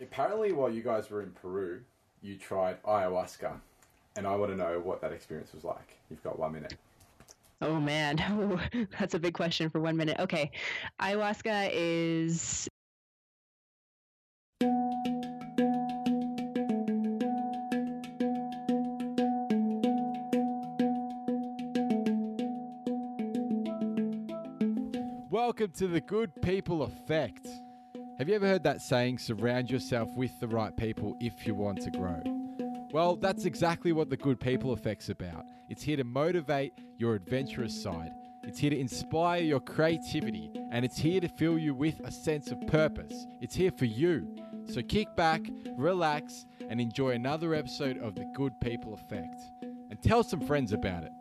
apparently, while you guys were in Peru, you tried ayahuasca, and I want to know what that experience was like. You've got one minute. Oh man, that's a big question for one minute. Okay, ayahuasca is. Welcome to the Good People Effect. Have you ever heard that saying, surround yourself with the right people if you want to grow? Well, that's exactly what the Good People Effect's about. It's here to motivate your adventurous side, it's here to inspire your creativity, and it's here to fill you with a sense of purpose. It's here for you. So kick back, relax, and enjoy another episode of the Good People Effect. And tell some friends about it.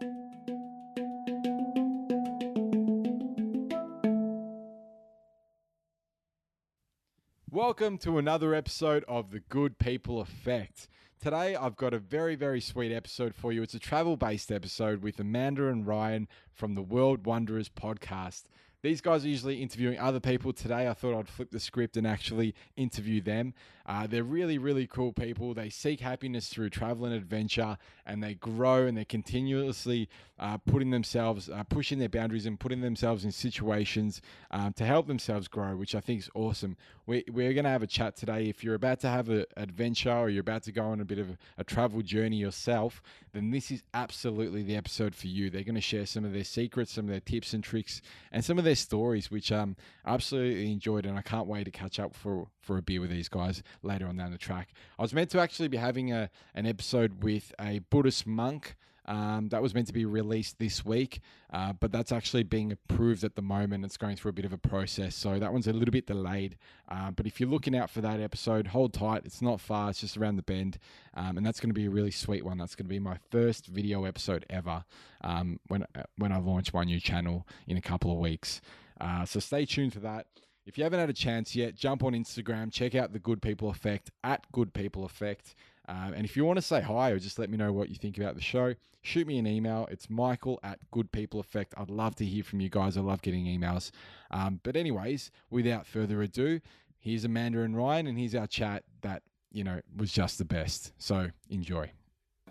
Welcome to another episode of the Good People Effect. Today, I've got a very, very sweet episode for you. It's a travel based episode with Amanda and Ryan from the World Wanderers podcast. These guys are usually interviewing other people. Today, I thought I'd flip the script and actually interview them. Uh, they're really, really cool people. They seek happiness through travel and adventure, and they grow and they're continuously uh, putting themselves, uh, pushing their boundaries and putting themselves in situations um, to help themselves grow, which I think is awesome. We, we're going to have a chat today. If you're about to have an adventure or you're about to go on a bit of a, travel journey yourself, then this is absolutely the episode for you. They're going to share some of their secrets, some of their tips and tricks, and some of their stories, which um absolutely enjoyed, and I can't wait to catch up for for a beer with these guys later on down the track. I was meant to actually be having a an episode with a Buddhist monk. Um, that was meant to be released this week, uh, but that's actually being approved at the moment. It's going through a bit of a process, so that one's a little bit delayed. Uh, but if you're looking out for that episode, hold tight. It's not far; it's just around the bend, um, and that's going to be a really sweet one. That's going to be my first video episode ever um, when when I launch my new channel in a couple of weeks. Uh, so stay tuned for that. If you haven't had a chance yet, jump on Instagram, check out the Good People Effect at Good People Effect. Um, and if you want to say hi or just let me know what you think about the show, shoot me an email. It's michael at Good People Effect. I'd love to hear from you guys. I love getting emails. Um, but, anyways, without further ado, here's Amanda and Ryan, and here's our chat that, you know, was just the best. So, enjoy.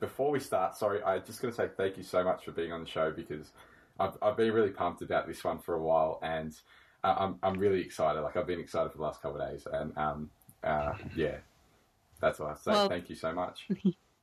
Before we start, sorry, I just going to say thank you so much for being on the show because I've, I've been really pumped about this one for a while and uh, I'm, I'm really excited. Like, I've been excited for the last couple of days. And, um, uh, yeah, that's what I say. Well- thank you so much.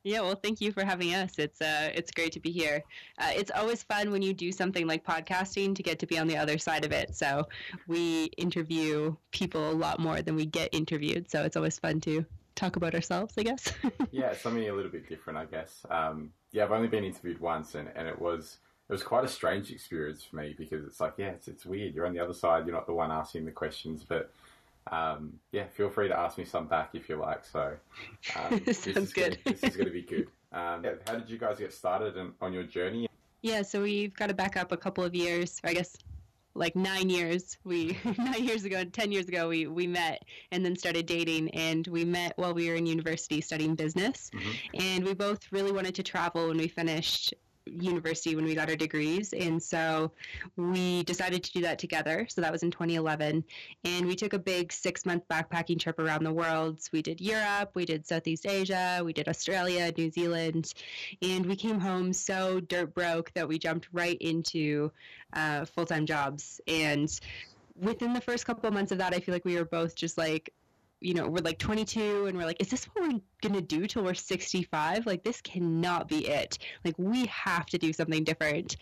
Yeah, well, thank you for having us. It's uh, it's great to be here. Uh, it's always fun when you do something like podcasting to get to be on the other side of it. So we interview people a lot more than we get interviewed. So it's always fun to talk about ourselves, I guess. yeah, something a little bit different, I guess. Um, yeah, I've only been interviewed once, and, and it was it was quite a strange experience for me because it's like, yeah, it's, it's weird. You're on the other side. You're not the one asking the questions, but um, yeah, feel free to ask me some back if you like. So um, this Sounds is good. Gonna, this is going to be good. Um, yeah, how did you guys get started in, on your journey? yeah, so we've got to back up a couple of years. I guess like nine years. We nine years ago, ten years ago, we we met and then started dating. And we met while we were in university studying business. And we both really wanted to travel when we finished university when we got our degrees. And so we decided to do that together. So that was in 2011 and we took a big six month backpacking trip around the world. We did europe we did southeast asia we did australia new zealand. And we came home so dirt broke that we jumped right into uh, full-time jobs. And within the first couple of months of that i feel like we were both just like you know, we're like 22 and we're like, is this what we're going to do till we're 65? Like, this cannot be it. Like, we have to do something different.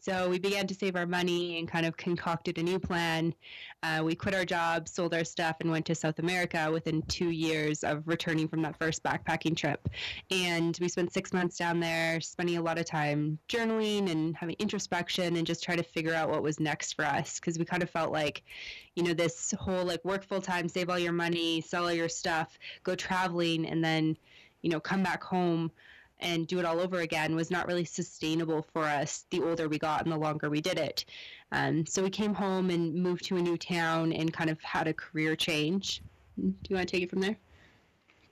So we began to save our money and kind of concocted a new plan. Uh, we quit our jobs, sold our stuff, and went to South America within two years of returning from that first backpacking trip. And we spent six months down there, spending a lot of time journaling and having introspection and just try to figure out what was next for us because we kind of felt like, you know, this whole like work full time, save all your money, sell all your stuff, go traveling, and then, you know, come back home and do it all over again was not really sustainable for us the older we got and the longer we did it. Um, so we came home and moved to a new town and kind of had a career change. Do you want to take it from there?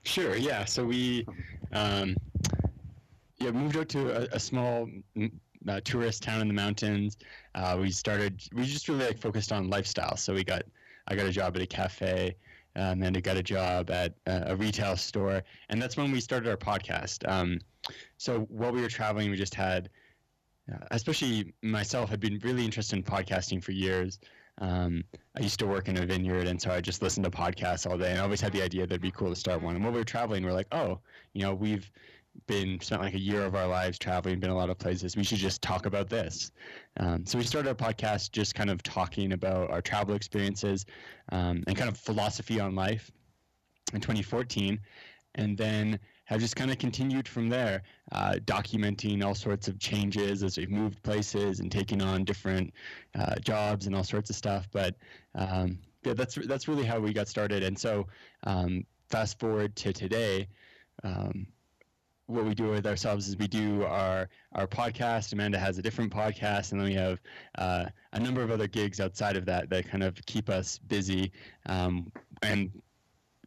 Sure. Yeah. So we, um, yeah, moved out to a, a small mm, uh, tourist town in the mountains. Uh, we started. We just really like focused on lifestyle. So we got. I got a job at a cafe, um, and I got a job at uh, a retail store, and that's when we started our podcast. Um, so while we were traveling, we just had, uh, especially myself, had been really interested in podcasting for years. Um, I used to work in a vineyard, and so I just listened to podcasts all day, and I always had the idea that it'd be cool to start one. And while we were traveling, we are like, oh, you know, we've been spent like a year of our lives traveling, been a lot of places. We should just talk about this. Um, so we started our podcast just kind of talking about our travel experiences um, and kind of philosophy on life in 2014, and then have just kind of continued from there, uh, documenting all sorts of changes as we've moved places and taking on different uh, jobs and all sorts of stuff. But um, yeah, that's that's really how we got started. And so um, fast forward to today. Um, what we do with ourselves is we do our our podcast. Amanda has a different podcast, and then we have uh, a number of other gigs outside of that that kind of keep us busy um, and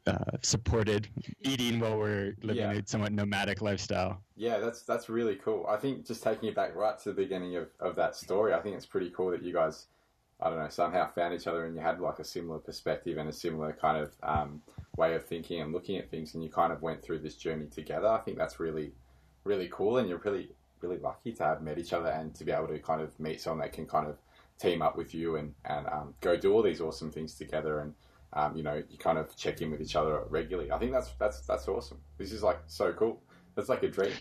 uh, supported eating while we're living Yeah. a somewhat nomadic lifestyle. Yeah, that's that's really cool. I think just taking it back right to the beginning of, of that story, I think it's pretty cool that you guys, I don't know, somehow found each other and you had like a similar perspective and a similar kind of um, way of thinking and looking at things, and you kind of went through this journey together. I think that's really, really cool, and you're really, really lucky to have met each other and to be able to kind of meet someone that can kind of team up with you and and um, go do all these awesome things together and. Um, you know, you kind of check in with each other regularly. I think that's that's that's awesome. This is like so cool. That's like a dream.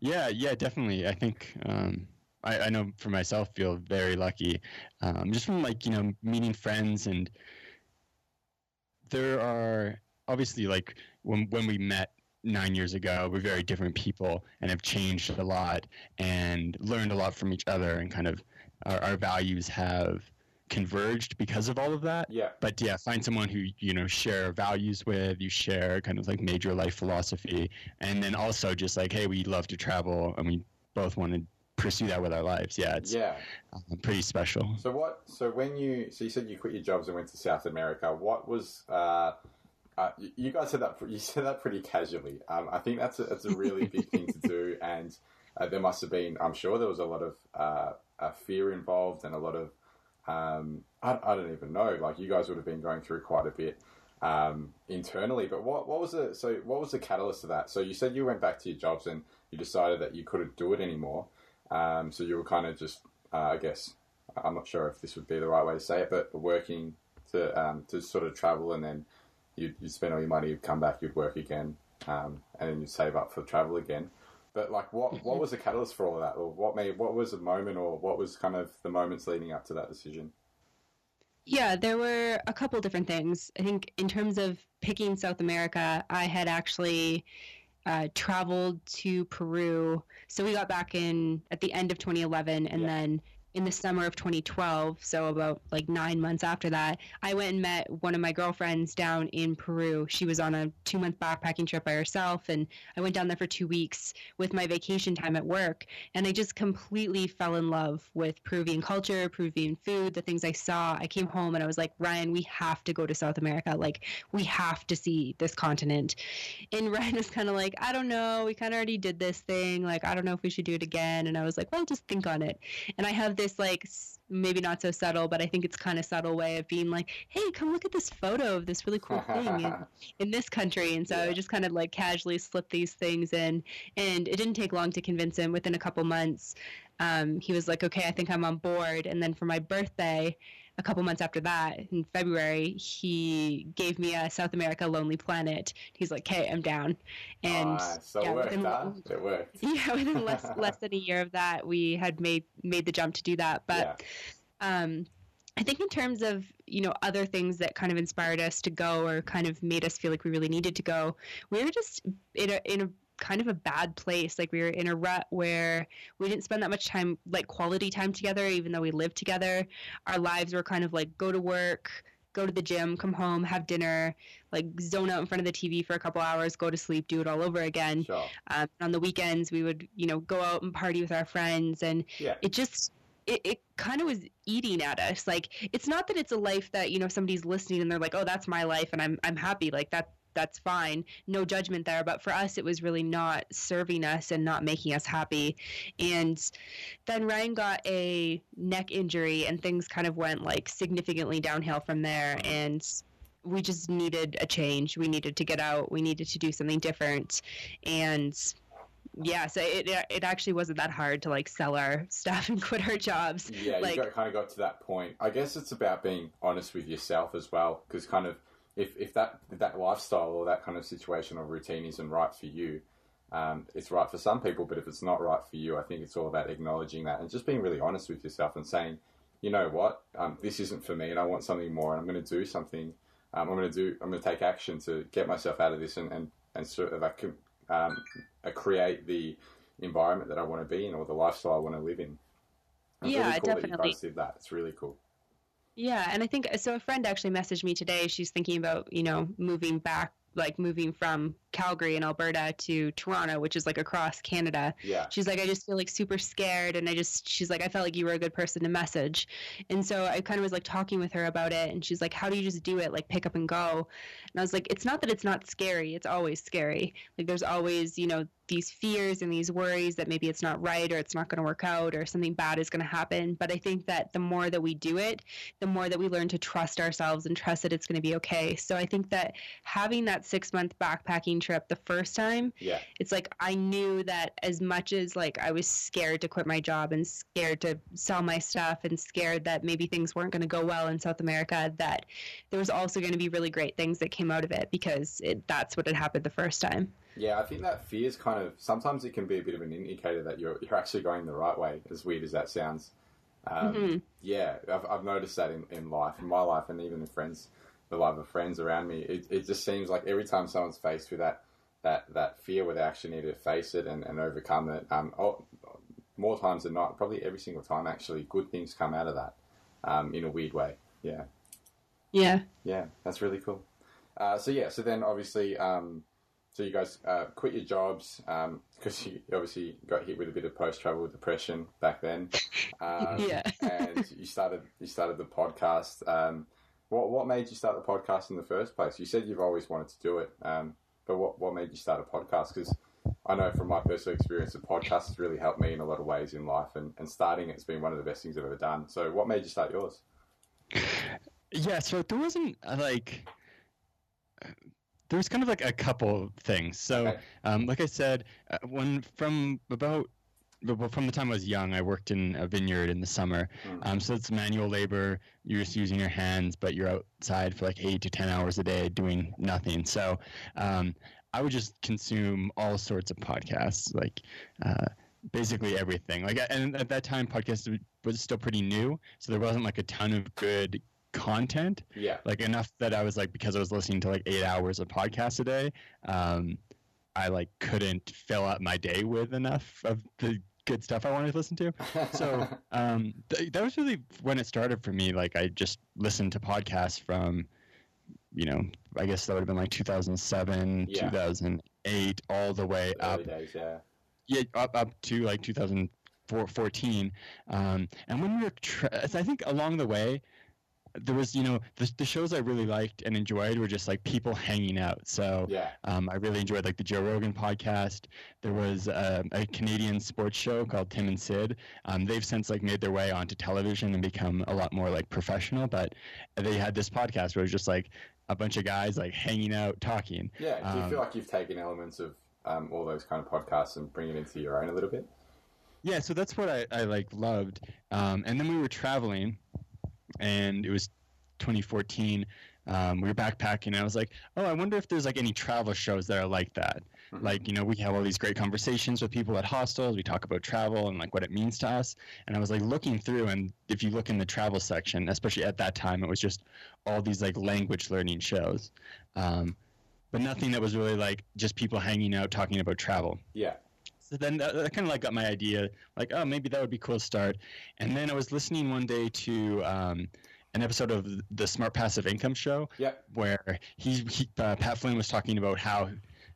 Yeah, yeah, definitely. I think um, I, I know for myself, feel very lucky, um, just from like you know meeting friends and there are obviously like when when we met nine years ago, we're very different people and have changed a lot and learned a lot from each other and kind of our, our values have converged because of all of that. Yeah, but yeah find someone who you know share values with you share kind of like major life philosophy. And then also just like hey we love to travel and we both want to pursue that with our lives yeah it's yeah. um, pretty special So what? So when you so you said you quit your jobs and went to South America. What was? Uh, uh, you- guys said that. You said that pretty casually. Um, I think that's a, that's a really big thing to do, and uh, there must have been. I'm sure there was a lot of uh, uh, fear involved and a lot of. Um, I, I don't even know. Like you guys would have been going through quite a bit um, internally. But what what was the so what was the catalyst to that? So you said you went back to your jobs and you decided that you couldn't do it anymore. Um, so you were kind of just, uh, I guess, I'm not sure if this would be the right way to say it, but working to um, to sort of travel and then you'd, you'd spend all your money, you'd come back, you'd work again, um, and then you'd save up for travel again. But like, what what was the catalyst for all of that, or what made what was the moment, or what was kind of the moments leading up to that decision? Yeah, there were a couple different things. I think in terms of picking South America, I had actually uh, traveled to Peru. So we got back in at the end of 2011, and Yeah. then in the summer of 2012, so about like nine months after that, I went and met one of my girlfriends down in Peru. She was on a two month backpacking trip by herself, and I went down there for two weeks with my vacation time at work. And I just completely fell in love with Peruvian culture, Peruvian food, the things I saw. I came home and I was like, Ryan, we have to go to South America. Like, we have to see this continent. And Ryan was kind of like, I don't know. We kind of already did this thing. Like, I don't know if we should do it again. And I was like, well, just think on it. And I have this, like, maybe not so subtle, but I think it's kind of subtle way of being like, hey, come look at this photo of this really cool thing in, in this country. And so I Yeah. just kind of like casually slipped these things in. And it didn't take long to convince him. Within a couple months, um, he was like, okay, I think I'm on board. And then for my birthday, a couple months after that, in February, he gave me a South America Lonely Planet. He's like, okay, I'm down. And Nice. so yeah, worked, within- huh? It worked. yeah, within less less than a year of that, we had made made the jump to do that. But yeah. um, I think in terms of you know other things that kind of inspired us to go or kind of made us feel like we really needed to go, we were just in a in a kind of a bad place. Like we were in a rut where we didn't spend that much time, like quality time together, even though we lived together. Our lives were kind of like go to work. Go to the gym, come home, have dinner, like zone out in front of the TV for a couple hours, go to sleep, do it all over again. Sure. Um, on the weekends, we would, you know, go out and party with our friends, and Yeah. it just, it, it kind of was eating at us. Like, it's not that it's a life that you know somebody's listening and they're like, oh, that's my life, and I'm I'm happy. Like that, that's fine. No judgment there. But for us, it was really not serving us and not making us happy. And then Ryan got a neck injury, and things kind of went like significantly downhill from there. And we just needed a change. We needed to get out. We needed to do something different, and yeah, so it it actually wasn't that hard to like sell our stuff and quit our jobs. Yeah, like, you got, kind of got to that point. I guess it's about being honest with yourself as well, because kind of if if that that lifestyle or that kind of situation or routine isn't right for you, um, it's right for some people, but if it's not right for you, I think it's all about acknowledging that and just being really honest with yourself and saying, you know what, um, this isn't for me, and I want something more, and I'm going to do something. Um, I'm going to do. I'm going to take action to get myself out of this and and, and sort of um, create the environment that I want to be in or the lifestyle I want to live in. It's yeah, really cool definitely. That you guys did that. It's really cool. Yeah, and I think so. A friend actually messaged me today. She's thinking about you know moving back, like moving from Calgary in Alberta to Toronto, which is like across Canada. Yeah. She's like, I just feel like super scared. And I just, she's like, I felt like you were a good person to message. And so I kind of was like talking with her about it. And she's like, How do you just do it? Like pick up and go. And I was like, It's not that it's not scary. It's always scary. Like there's always, you know, these fears and these worries that maybe it's not right or it's not going to work out or something bad is going to happen. But I think that the more that we do it, the more that we learn to trust ourselves and trust that it's going to be okay. So I think that having that six month backpacking trip the first time, yeah. it's like I knew that as much as like I was scared to quit my job and scared to sell my stuff and scared that maybe things weren't going to go well in South America, that there was also going to be really great things that came out of it because it, that's what had happened the first time. Yeah, I think that fear is kind of sometimes it can be a bit of an indicator that you're you're actually going the right way. As weird as that sounds, um, mm-hmm. yeah, I've, I've noticed that in, in life, in my life, and even in friends, the life of friends around me. It, it just seems like every time someone's faced with that that that fear, where they actually need to face it and, and overcome it, um, oh, more times than not, probably every single time, actually, good things come out of that um, in a weird way. Yeah. Yeah. Yeah, that's really cool. Uh, so yeah, so then obviously. Um, so you guys uh, quit your jobs um because um, you obviously got hit with a bit of post-travel depression back then. Um, yeah. and you started you started the podcast. What what made you start the podcast in the first place? You said you've always wanted to do it, um, but what what made you start a podcast? Because I know from my personal experience, the podcast has really helped me in a lot of ways in life, and, and starting it's been one of the best things I've ever done. So, what made you start yours? Yeah, so there wasn't like there's kind of like a couple of things. So, okay. um, like I said, uh, when from about from the time I was young, I worked in a vineyard in the summer. Mm. Um, so it's manual labor. You're just using your hands, but you're outside for like eight to ten hours a day doing nothing. So um, I would just consume all sorts of podcasts, like uh, basically everything. Like, and at that time, podcasts was still pretty new, so there wasn't like a ton of good content. Yeah. Like enough that I was like because I was listening to like eight hours of podcasts a day, um, I like couldn't fill up my day with enough of the good stuff I wanted to listen to. So um, th- that was really when it started for me. Like I just listened to podcasts from, you know, I guess that would have been like 2007, yeah. 2008, all the way Early up. Days, yeah. Yeah, up up to like 2014. Um, and when we were, tra- I think along the way, there was you know the, the shows I really liked and enjoyed were just like people hanging out. So yeah, um, I really enjoyed like the Joe Rogan podcast. There was uh, a Canadian sports show called Tim and Sid. Um, they've since like made their way onto television and become a lot more like professional. But they had this podcast where it was just like a bunch of guys like hanging out talking. Yeah, do you um, feel like you've taken elements of um, all those kind of podcasts and bring it into your own a little bit? Yeah, so that's what I, I like loved. Um, and then we were traveling and it was 2014. Um, we were backpacking, and I was like, "Oh, I wonder if there's like any travel shows that are like that. Mm-hmm. Like, you know, we have all these great conversations with people at hostels. We talk about travel and like what it means to us. And I was like looking through, and if you look in the travel section, especially at that time, it was just all these like language learning shows, um, but nothing that was really like just people hanging out talking about travel. Yeah. Then that, that kind of like got my idea, like, oh, maybe that would be cool to start. And then I was listening one day to um, an episode of the Smart Passive Income Show, yep. where he, he uh, Pat Flynn was talking about how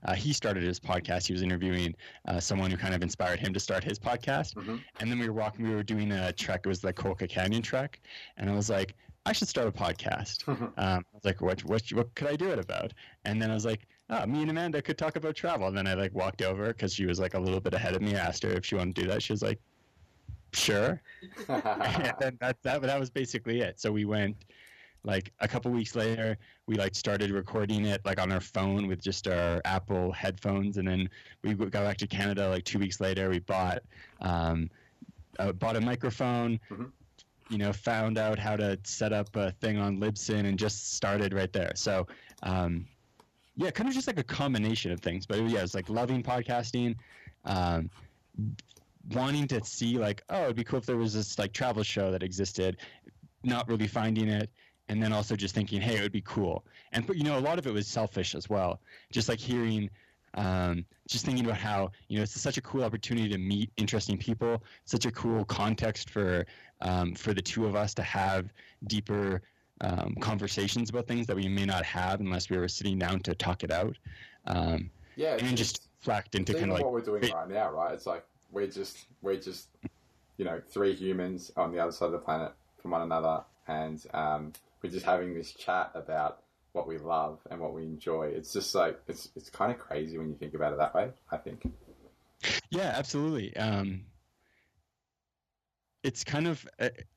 uh, he started his podcast. He was interviewing uh, someone who kind of inspired him to start his podcast. Mm-hmm. And then we were walking, we were doing a trek. It was the Colca Canyon trek, and I was like, I should start a podcast. um, I was like, what, what, what could I do it about? And then I was like, oh, me and Amanda could talk about travel. And then I like walked over because she was like a little bit ahead of me. I asked her if she wanted to do that. She was like, sure. and then that, that, that was basically it. So we went like a couple weeks later, we like started recording it like on our phone with just our Apple headphones, and then we got back to Canada like two weeks later. We bought um, uh, bought a microphone. Mhm. You know, found out how to set up a thing on Libsyn and just started right there. So, um, yeah, kind of just like a combination of things. But yeah, it's like loving podcasting, um, wanting to see like, oh, it'd be cool if there was this like travel show that existed, not really finding it, and then also just thinking, hey, it would be cool. And but you know, a lot of it was selfish as well. Just like hearing. Um, just thinking about how you know it's such a cool opportunity to meet interesting people, such a cool context for um, for the two of us to have deeper um, conversations about things that we may not have unless we were sitting down to talk it out. Um, Yeah, and just flacked into kind of like what we're doing right now, right? It's like we're just we're just you know three humans on the other side of the planet from one another, and um, we're just having this chat about what we love and what we enjoy. It's just like it's it's kind of crazy when you think about it that way. I think. Yeah, absolutely. Um, it's kind of,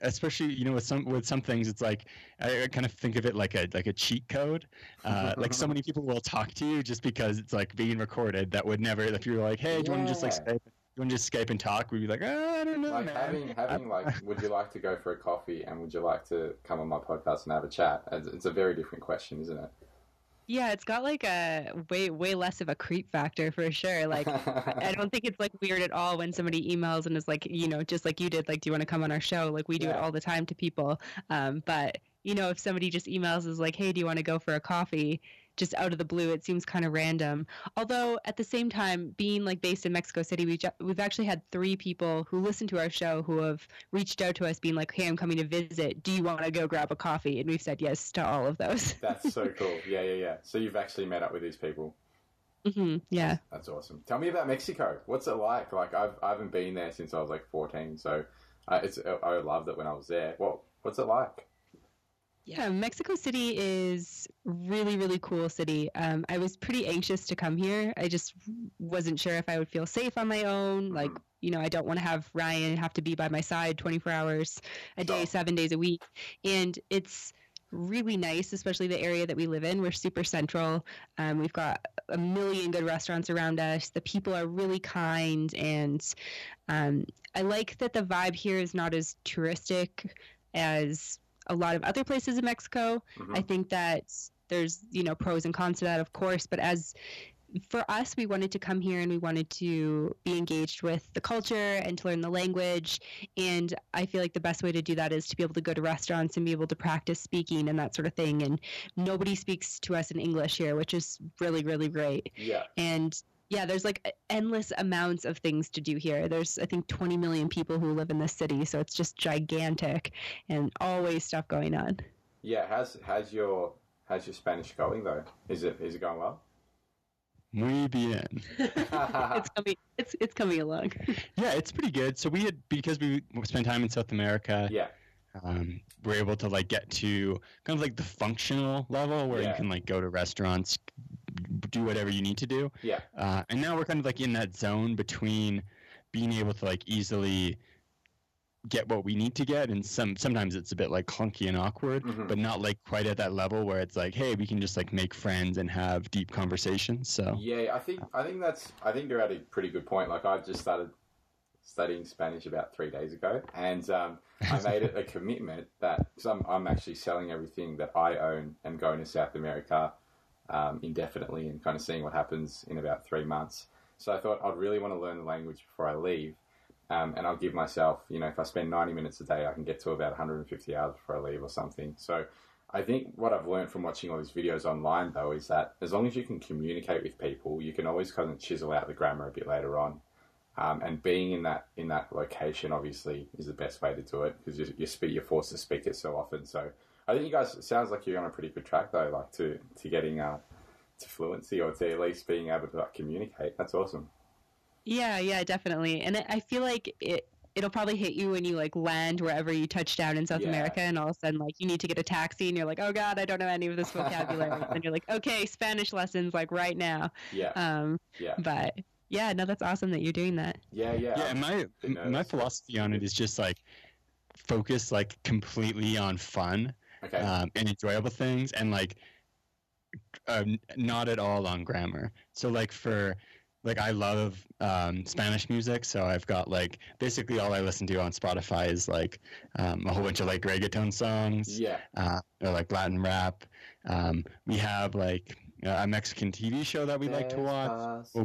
especially you know, with some with some things, it's like I, kind of think of it like a like a cheat code. Uh, like so many people will talk to you just because it's like being recorded. That would never. If you were like, hey, do you want to just like. Skype? You want to just Skype and talk? We'd be like, oh, I don't know, Like man. having having like, would you like to go for a coffee and would you like to come on my podcast and have a chat? It's, it's a very different question, isn't it? Yeah, it's got like a way way less of a creep factor for sure. Like I don't think it's like weird at all when somebody emails and is like, you know, just like you did, like, do you want to come on our show? Like we do it all the time to people. Um, but you know, if somebody just emails is like, hey, do you want to go for a coffee? Just out of the blue, it seems kind of random. Although at the same time, being like based in Mexico City, we've ju- we've actually had three people who listen to our show who have reached out to us, being like, hey, I'm coming to visit. Do you want to go grab a coffee? And we've said yes to all of those. That's so cool. Yeah, yeah, yeah. So you've actually met up with these people. hmm yeah. That's awesome. Tell me about Mexico. What's it like? Like I've I haven't been there since I was like fourteen, so uh, it's I loved it when I was there. What what's it like? Yeah, Mexico City is really, really cool city. Um, I was pretty anxious to come here. I just wasn't sure if I would feel safe on my own. Like, you know, I don't want to have Ryan have to be by my side 24 hours a day, Sure. seven days a week. And it's really nice, especially the area that we live in. We're super central. Um, we've got a million good restaurants around us. The people are really kind. And um, I like that the vibe here is not as touristic as a lot of other places in Mexico. Mhm. I think that there's, you know, pros and cons to that, of course, but as for us, we wanted to come here and we wanted to be engaged with the culture and to learn the language. And I feel like the best way to do that is to be able to go to restaurants and be able to practice speaking and that sort of thing. And nobody speaks to us in English here, which is really, really great. Yeah, And yeah, there's like endless amounts of things to do here. There's, I think, 20 million people who live in this city. So it's just gigantic and always stuff going on. yeah. How's how's your how's your Spanish going though? Is it is it going well? Muy bien. it's coming. It's it's coming along. Yeah, it's pretty good. So we had because we spent time in South America. yeah, um, we're able to like get to kind of like the functional level where Yeah. you can like go to restaurants, do whatever you need to do. yeah, Uh, and now we're kind of like in that zone between being able to like easily get what we need to get and some sometimes it's a bit like clunky and awkward Mhm. but not like quite at that level where it's like hey we can just like make friends and have deep conversations so yeah. I think I think that's I think you're at a pretty good point. Like I've just started studying Spanish about three days ago, and um, I made it a commitment that because I'm I'm actually selling everything that I own and going to South America um, indefinitely and kind of seeing what happens in about three months. So I thought I'd really want to learn the language before I leave. Um, and I'll give myself, you know, if I spend 90 minutes a day, I can get to about 150 hours before I leave or something. So I think what I've learned from watching all these videos online, though, is that as long as you can communicate with people, you can always kind of chisel out the grammar a bit later on. Um, and being in that in that location, obviously, is the best way to do it because you, you speak, you're forced to speak it so often. So I think you guys it sounds like you're on a pretty good track, though, like to to getting uh, to fluency or to at least being able to like, communicate. That's awesome. Yeah, yeah, definitely. And I- I feel like it it'll probably hit you when you like land wherever you touch down in South Yeah. America and all of a sudden like you need to get a taxi and you're like, "Oh god, I don't know any of this vocabulary." and you're like, "Okay, Spanish lessons like right now." Yeah, Um, yeah, but yeah, no, that's awesome that you're doing that. yeah, yeah. yeah and my my philosophy on it is just like focus like completely on fun Okay. um, and enjoyable things, and like n- not at all on grammar. So like for like I love um, Spanish music, so I've got like basically all I listen to on Spotify is like um, a whole bunch of like reggaeton songs yeah. uh, or like Latin rap. Um, we have like a Mexican TV show that we like to watch. That's,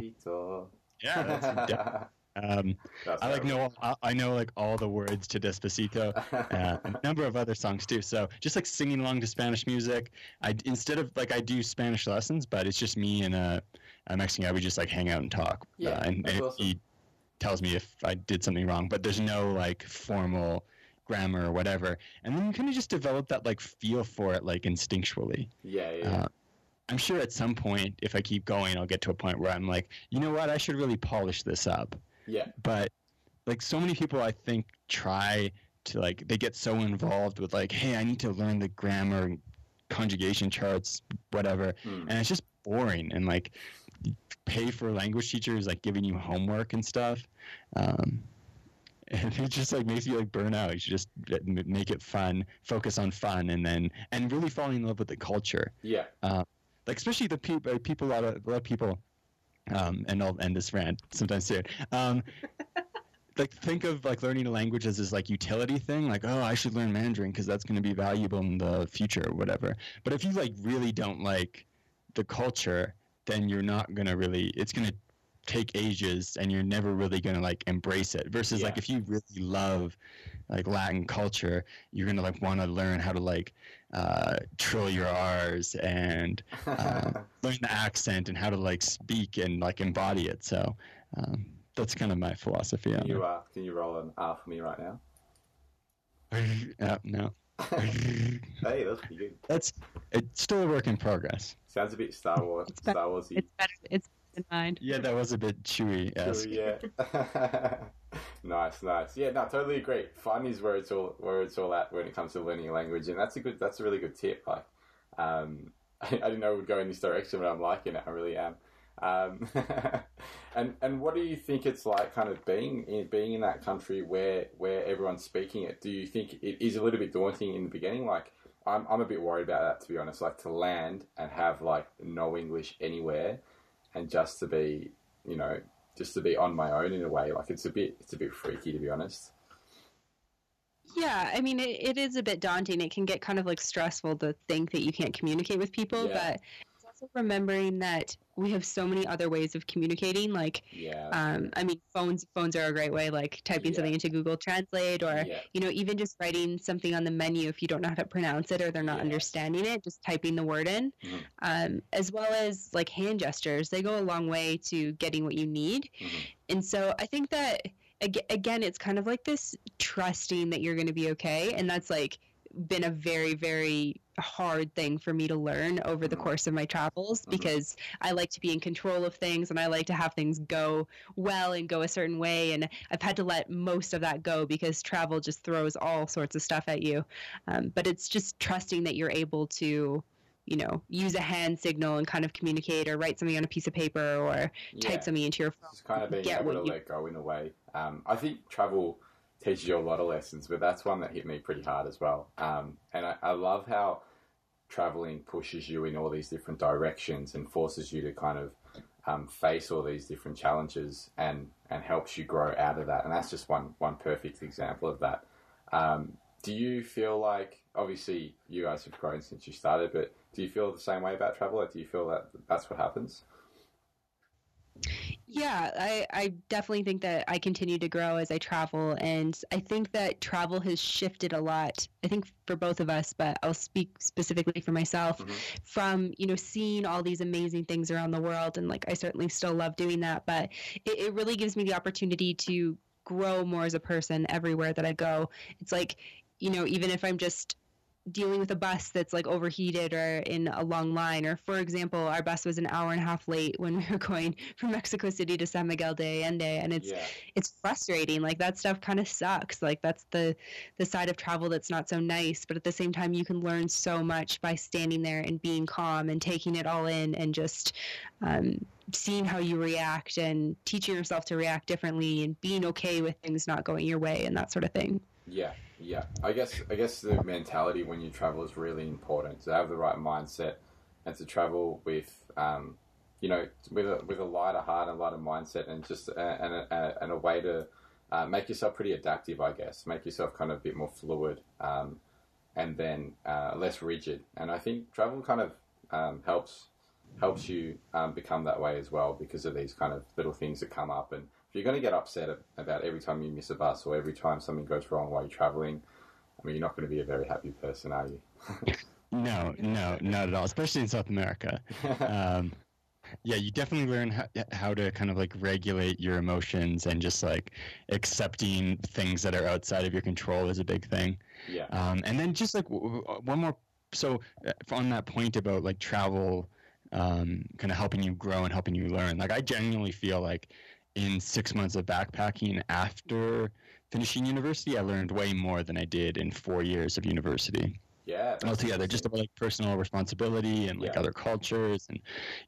yeah. Um, I like know I, I know like all the words to Despacito. Uh, a number of other songs too. So just like singing along to Spanish music. I instead of like I do Spanish lessons, but it's just me and a, a Mexican guy. We just like hang out and talk. Yeah, uh, and, and awesome. he tells me if I did something wrong. But there's no like formal grammar or whatever. And then you kind of just develop that like feel for it like instinctually. yeah, yeah. Uh, I'm sure at some point, if I keep going, I'll get to a point where I'm like, you know what, I should really polish this up yeah. but like so many people i think try to like they get so involved with like hey i need to learn the grammar and conjugation charts whatever Hmm. and it's just boring and like pay for language teachers like giving you homework and stuff um and it just like makes you like burn out you should just make it fun focus on fun and then and really falling in love with the culture Yeah. like especially the people people a lot of a lot of people um and I'll end this rant sometime soon. Um like think of like learning a language as this like utility thing. Like oh I should learn Mandarin because that's going to be valuable in the future or whatever. But if you like really don't like the culture then you're not going to really it's going to take ages and you're never really going to like embrace it versus like if you really love like Latin culture you're going to like want to learn how to like uh, trill your R's and um, learn the accent and how to like speak and like embody it. So um, that's kind of my philosophy can you uh, can you roll an R for me right now? it. Uh, no, hey, that's pretty good. that's it's still a work in progress. Sounds a bit Star Wars. It's better- Star Warsy. It's better. It's better than. Yeah, that was a bit chewy. Yeah. nice, nice. Yeah, no, totally agree. Fun is where it's all where it's all at when it comes to learning a language, and that's a good. That's a really good tip. Like, um, I, I didn't know it would go in this direction, but I'm liking it. I really am. Um, and and what do you think it's like, kind of being in, being in that country where where everyone's speaking it? Do you think it is a little bit daunting in the beginning? Like, I'm I'm a bit worried about that to be honest. Like to land and have like no English anywhere, and just to be, you know, just to be on my own in a way. Like it's a bit it's a bit freaky to be honest. Yeah, I mean, it, it is a bit daunting. It can get kind of like stressful to think that you can't communicate with people, Yeah. but also remembering that we have so many other ways of communicating. Like, Yeah. um, I mean, phones phones are a great way. Like typing Yeah. something into Google Translate, or yeah. you know, even just writing something on the menu if you don't know how to pronounce it or they're not understanding it, just typing the word in, Mhm. um, as well as like hand gestures. They go a long way to getting what you need. Mhm. And so I think that again, it's kind of like this trusting that you're going to be okay, and that's like been a very very hard thing for me to learn over the Mhm. course of my travels Mhm. because I like to be in control of things and I like to have things go well and go a certain way and I've had to let most of that go because travel just throws all sorts of stuff at you um, but it's just trusting that you're able to you know use a hand signal and kind of communicate or write something on a piece of paper or yeah. type something into your phone Just kind of being get able to you- let go in a way. Um, I think travel teaches you a lot of lessons, but that's one that hit me pretty hard as well. Um, and I, I love how traveling pushes you in all these different directions and forces you to kind of um, face all these different challenges and, and helps you grow out of that. And that's just one one perfect example of that. Um, do you feel like obviously you guys have grown since you started, but do you feel the same way about travel? Like, do you feel that that's what happens? Yeah, I, I definitely think that I continue to grow as I travel. And I think that travel has shifted a lot, I think for both of us, but I'll speak specifically for myself Mhm. from, you know, seeing all these amazing things around the world. And like, I certainly still love doing that, but it, it really gives me the opportunity to grow more as a person everywhere that I go. It's like, you know, even if I'm just dealing with a bus that's like overheated or in a long line. Or for example our bus was an hour and a half late when we were going from mexico city to san miguel de allende. And it's yeah. it's frustrating. Like that stuff kind of sucks. Like that's the the side of travel that's not so nice. But at the same time you can learn so much by standing there and being calm and taking it all in and just um, seeing how you react and teaching yourself to react differently and being okay with things not going your way and that sort of thing. Yeah, Yeah, I guess I guess the mentality when you travel is really important to have the right mindset and to travel with, um, you know, with a with a lighter heart and a lighter mindset and just a, and a, and a way to uh, make yourself pretty adaptive. I guess make yourself kind of a bit more fluid, um, and then uh, less rigid. And I think travel kind of um, helps helps you um, become that way as well because of these kind of little things that come up and you're going to get upset about every time you miss a bus or every time something goes wrong while you're traveling, I mean, you're not going to be a very happy person, are you? no, no, not at all. Especially in South America. Um, yeah, you definitely learn how, how to kind of like regulate your emotions and just like accepting things that are outside of your control is a big thing. Yeah. Um, and then just like w- w- one more. So uh, on that point about like travel, um, kind of helping you grow and helping you learn. Like I genuinely feel like in six months of backpacking after finishing university, I learned way more than I did in four years of university. Yeah, altogether, just about like personal responsibility and like yeah. other cultures and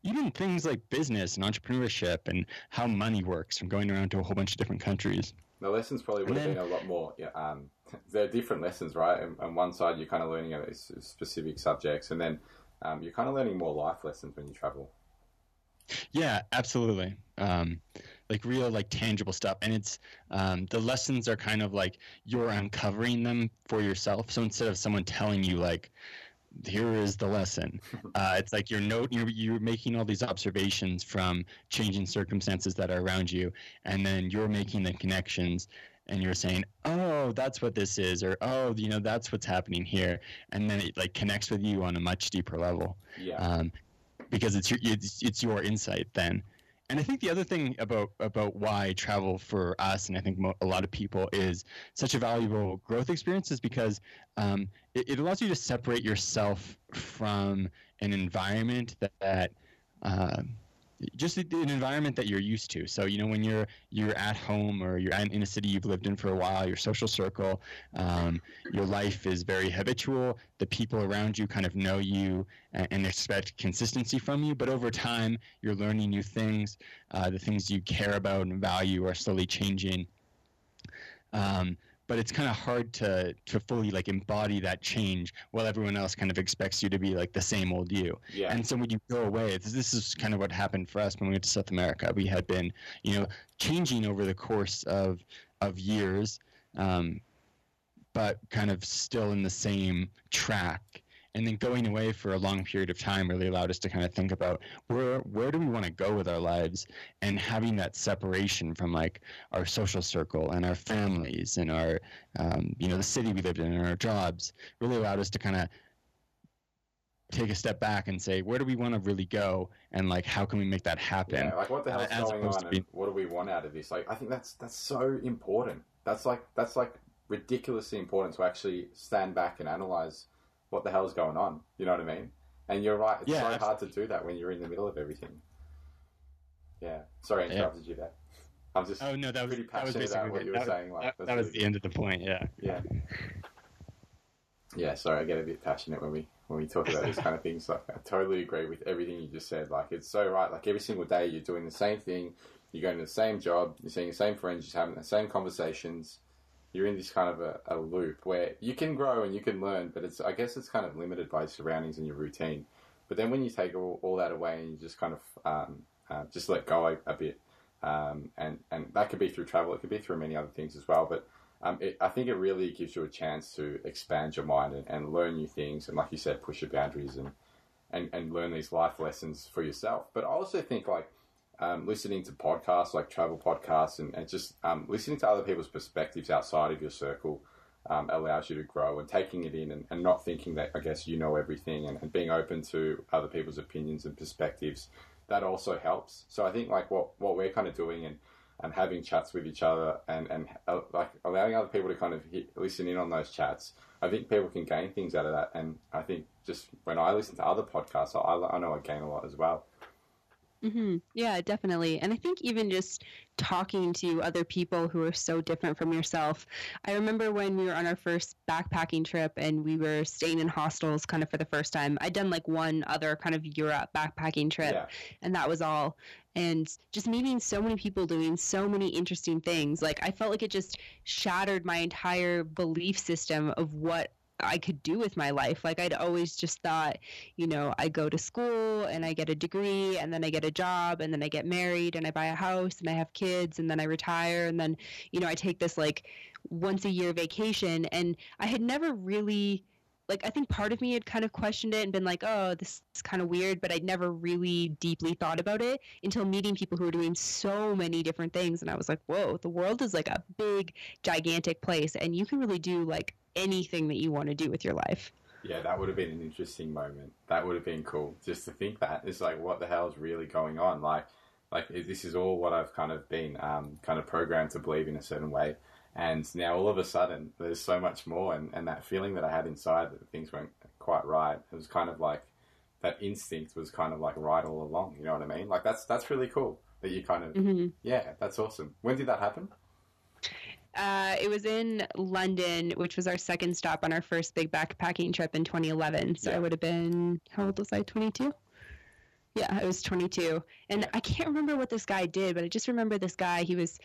even things like business and entrepreneurship and how money works from going around to a whole bunch of different countries. The lessons probably would have been a lot more. Yeah, um, they're different lessons, right? And on one side, you're kind of learning about specific subjects, and then um, you're kind of learning more life lessons when you travel. Yeah, absolutely. Um, like real, like tangible stuff, and it's um, the lessons are kind of like you're uncovering them for yourself. So instead of someone telling you like, here is the lesson, uh, it's like you're note you're you're making all these observations from changing circumstances that are around you, and then you're making the connections and you're saying, "Oh, that's what this is," or "Oh, you know, that's what's happening here," and then it like connects with you on a much deeper level. Yeah. Um, because it's your it's, it's your insight then. And I think the other thing about about why travel for us, and I think mo- a lot of people, is such a valuable growth experience, is because um, it, it, allows you to separate yourself from an environment that, that uh, just an environment that you're used to. So you know when you're you're at home or you're in a city you've lived in for a while, your social circle, um, your life is very habitual. The people around you kind of know you and, and expect consistency from you. But over time, you're learning new things. Uh, the things you care about and value are slowly changing. Um, but it's kind of hard to to fully like embody that change while everyone else kind of expects you to be like the same old you. Yeah. And so when you go away, this, this is kind of what happened for us when we went to South America. We had been, you know, changing over the course of of years, um, but kind of still in the same track and then going away for a long period of time really allowed us to kind of think about where where do we want to go with our lives and having that separation from like our social circle and our families and our um, you know the city we lived in and our jobs really allowed us to kind of take a step back and say where do we want to really go and like how can we make that happen? Yeah, like what the hell's uh, going on and what do we want out of this? Like i think that's that's so important. That's like that's like ridiculously important to actually stand back and analyze what the hell's going on? You know what I mean? And you're right. It's yeah, so absolutely. hard to do that when you're in the middle of everything. Yeah. Sorry, I interrupted yeah. you there. I'm just oh no, that was pretty passionate that was about what you were that, saying. Like, that, that was the end of the point. Yeah. Yeah. Yeah. Sorry, I get a bit passionate when we when we talk about these kind of things. Like, I totally agree with everything you just said. Like, it's so right. Like every single day, you're doing the same thing. You're going to the same job. You're seeing the same friends. You're having the same conversations you're in this kind of a, a, loop where you can grow and you can learn, but it's I guess it's kind of limited by surroundings and your routine. But then when you take all, all that away and you just kind of um, uh, just let go a, a bit, um, and and that could be through travel, it could be through many other things as well. But um, it, I think it really gives you a chance to expand your mind and, and learn new things, and like you said, push your boundaries and, and and learn these life lessons for yourself. But I also think like um, listening to podcasts like travel podcasts and, and just um, listening to other people's perspectives outside of your circle um, allows you to grow and taking it in and, and, not thinking that I guess you know everything and, and, being open to other people's opinions and perspectives that also helps. So I think like what, what we're kind of doing and, and having chats with each other and, and uh, like allowing other people to kind of hit, listen in on those chats, I think people can gain things out of that. And I think just when I listen to other podcasts, I, I know I gain a lot as well. Hmm Yeah, definitely. And I think even just talking to other people who are so different from yourself. I remember when we were on our first backpacking trip and we were staying in hostels kind of for the first time. I'd done like one other kind of Europe backpacking trip, Yeah. and that was all. And just meeting so many people doing so many interesting things. Like, I felt like it just shattered my entire belief system of what I could do with my life. Like I'd always just thought, you know, I go to school and I get a degree and then I get a job and then I get married and I buy a house and I have kids and then I retire and then, you know, I take this like once a year vacation. And I had never really like I think part of me had kind of questioned it and been like, "Oh, this is kind of weird," but I'd never really deeply thought about it until meeting people who were doing so many different things. And I was like, "Whoa, the world is like a big gigantic place. And you can really do like anything that you want to do with your life." Yeah, that would have been an interesting moment. That would have been cool just to think that. It's like, what the hell is really going on? Like, like this is all what I've kind of been um, kind of programmed to believe in a certain way. And now all of a sudden, there's so much more. And, and that feeling that I had inside that things weren't quite right, it was kind of like that instinct was kind of like right all along. You know what I mean? Like, that's, that's really cool that you kind of, hmm yeah, that's awesome. When did that happen? Uh, it was in London, which was our second stop on our first big backpacking trip in 2011. So Yeah. I would have been, how old was I? 22? Yeah, I was 22. And Yeah. I can't remember what this guy did, but I just remember this guy. He was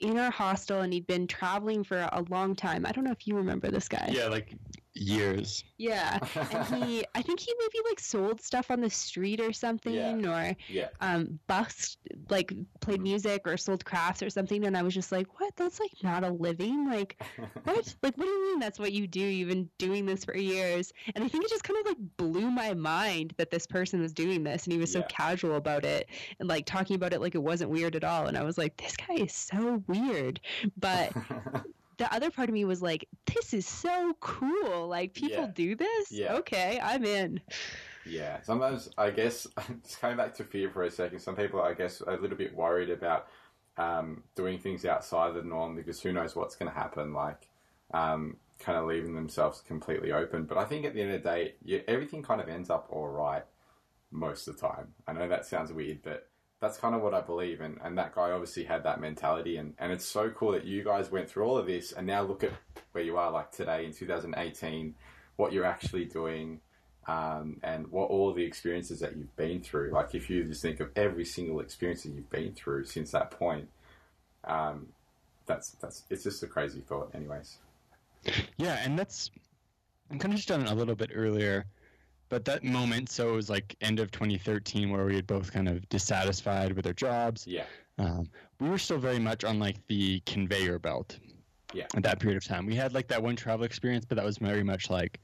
in our hostel and he'd been traveling for a long time. I don't know if you remember this guy. Yeah, like years. Yeah. And he, I think he maybe like sold stuff on the street or something, or yeah. um busked like played music or sold crafts or something and i was just like what that's like not a living like what like what do you mean that's what you do you've been doing this for years and i think it just kind of like blew my mind that this person was doing this and he was so Yeah. casual about it and like talking about it like it wasn't weird at all and i was like this guy is so weird but the other part of me was like this is so cool like people Yeah. do this Yeah. okay i'm in Yeah, sometimes I guess just coming back to fear for a second. Some people, I guess, are a little bit worried about um, doing things outside of the norm because who knows what's going to happen. Like, um, kind of leaving themselves completely open. But I think at the end of the day, yeah, everything kind of ends up all right most of the time. I know that sounds weird, but that's kind of what I believe. And, and that guy obviously had that mentality. And, and it's so cool that you guys went through all of this and now look at where you are, like today in 2018, what you're actually doing um, and what all the experiences that you've been through. Like if you just think of every single experience that you've been through since that point, um, that's that's it's just a crazy thought. Anyways, Yeah, and that's I kind of just done a little bit earlier, but that moment, so it was like end of 2013, where we had both kind of dissatisfied with our jobs. yeah, Um, we were still very much on like the conveyor belt. Yeah. At that period of time, we had like that one travel experience, but that was very much like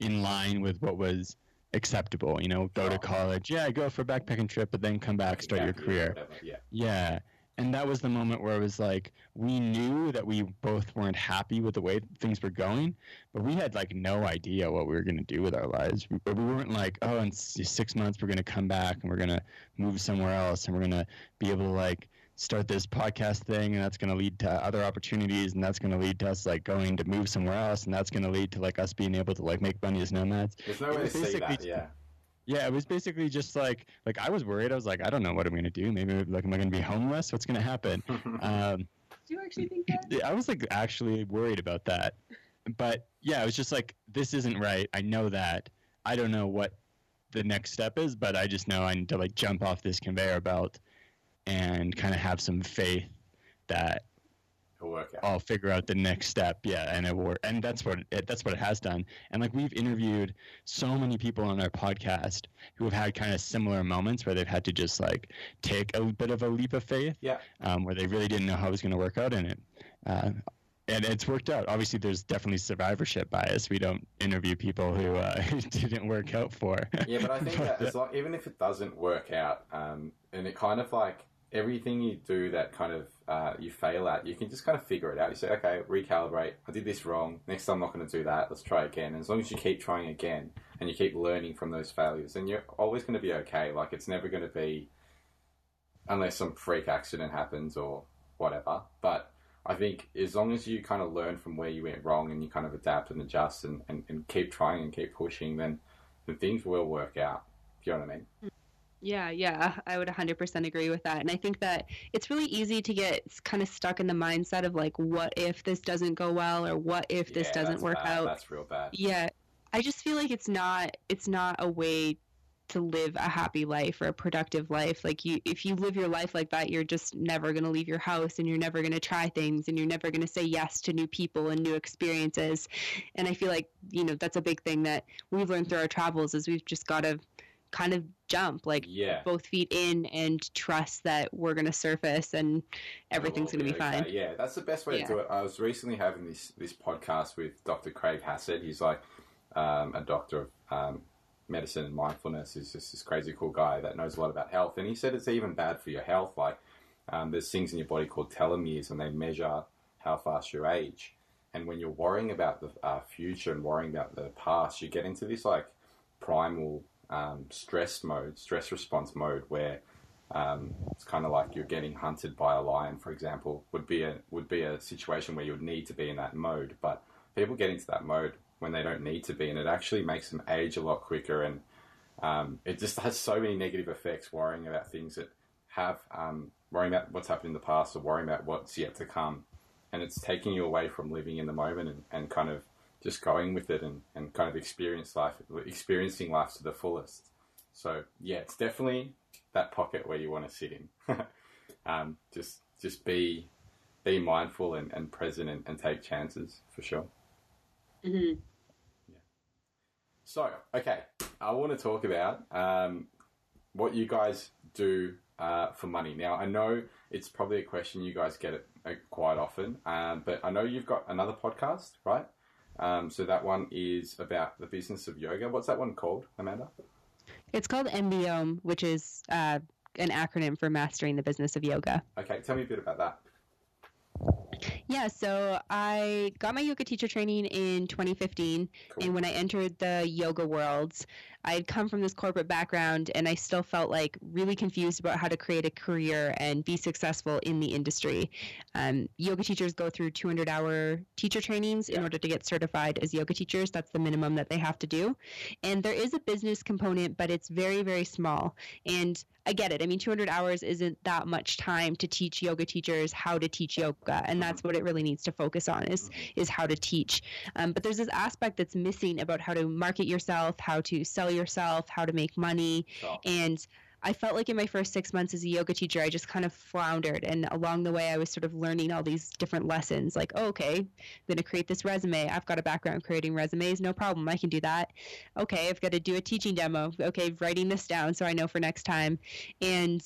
in line with what was acceptable. You know, go Oh. to college, yeah, go for a backpacking trip, but then come back, start your career. Yeah, Yeah. And that was the moment where it was like we knew that we both weren't happy with the way things were going, but we had like no idea what we were going to do with our lives. We, we weren't like, oh, in six months we're going to come back and we're going to move somewhere else and we're going to be able to like start this podcast thing and that's going to lead to other opportunities and that's going to lead to us like going to move somewhere else and that's going to lead to like us being able to like make money as nomads. there's no way to basically that. Yeah, Yeah, it was basically just like like I was worried. I was like, I don't know what I'm gonna do. Maybe like am I gonna be homeless? What's gonna happen? Um, do you actually think that yeah, I was like actually worried about that. But yeah, it was just like this isn't right. I know that. I don't know what the next step is, but I just know I need to like jump off this conveyor belt and kind of have some faith that it'll work out. I'll figure out the next step. Yeah, and it will. And that's what it, that's what it has done. And like we've interviewed so many people on our podcast who have had kind of similar moments where they've had to just like take a bit of a leap of faith. Yeah. Um, where they really didn't know how it was going to work out in it. Uh, and it's worked out. Obviously, there's definitely survivorship bias. We don't interview people who uh, didn't work out for. Yeah, but I think that as long, even if it doesn't work out, um, and it kind of like everything you do that kind of uh, you fail at, you can just kind of figure it out. You say, okay, recalibrate. I did this wrong. Next time I'm not going to do that. Let's try again. And as long as you keep trying again and you keep learning from those failures, then you're always going to be okay. Like it's never going to be unless some freak accident happens or whatever. But I think as long as you kind of learn from where you went wrong and you kind of adapt and adjust and, and, and keep trying and keep pushing, then, then things will work out. Do you know what I mean? Yeah, yeah, I would 100% agree with that. And I think that it's really easy to get kind of stuck in the mindset of like, what if this doesn't go well, or what if this Yeah, doesn't work bad. out? That's real bad. Yeah, I just feel like it's not it's not a way to live a happy life or a productive life. Like you if you live your life like that, you're just never going to leave your house and you're never going to try things and you're never going to say yes to new people and new experiences. And I feel like, you know, that's a big thing that we've learned through our travels is we've just got to kind of jump like Yeah. both feet in and trust that we're going to surface and everything's going to be okay. fine. Yeah, that's the best way Yeah. to do it. I was recently having this this podcast with Dr. Craig Hassed. He's like um, a doctor of um, medicine and mindfulness. He's just this crazy cool guy that knows a lot about health. And he said it's even bad for your health. Like um, there's things in your body called telomeres, and they measure how fast you age. And when you're worrying about the uh, future and worrying about the past, you get into this like primal um, stress mode, stress response mode, where um, it's kind of like you're getting hunted by a lion, for example, would be a would be a situation where you would need to be in that mode. But people get into that mode when they don't need to be, and it actually makes them age a lot quicker. And um, it just has so many negative effects. Worrying about things that have um, worrying about what's happened in the past, or worrying about what's yet to come, and it's taking you away from living in the moment and, and kind of just going with it and, and kind of experience life, experiencing life to the fullest. So yeah, it's definitely that pocket where you want to sit in. um, just just be be mindful and, and present and, and take chances for sure. Mhm. So okay, I want to talk about um, what you guys do uh, for money. Now I know it's probably a question you guys get it uh, quite often, um, but I know you've got another podcast, right? Um, so that one is about the business of yoga. What's that one called, Amanda? It's called MBOM, which is uh, an acronym for Mastering the Business of Yoga. Okay, tell me a bit about that. Yeah, so I got my yoga teacher training in 2015, Cool. and when I entered the yoga world, I had come from this corporate background, and I still felt like really confused about how to create a career and be successful in the industry. Um, yoga teachers go through 200-hour teacher trainings in order to get certified as yoga teachers. That's the minimum that they have to do, and there is a business component, but it's very, very small. And I get it. I mean, 200 hours isn't that much time to teach yoga teachers how to teach yoga, and that's what it really needs to focus on is is how to teach. Um, but there's this aspect that's missing about how to market yourself, how to sell yourself, how to make money, So, and I felt like in my first six months as a yoga teacher, I just kind of floundered. And along the way, I was sort of learning all these different lessons like, oh, okay, I'm going to create this resume. I've got a background creating resumes, no problem. I can do that. Okay, I've got to do a teaching demo. Okay, writing this down so I know for next time. And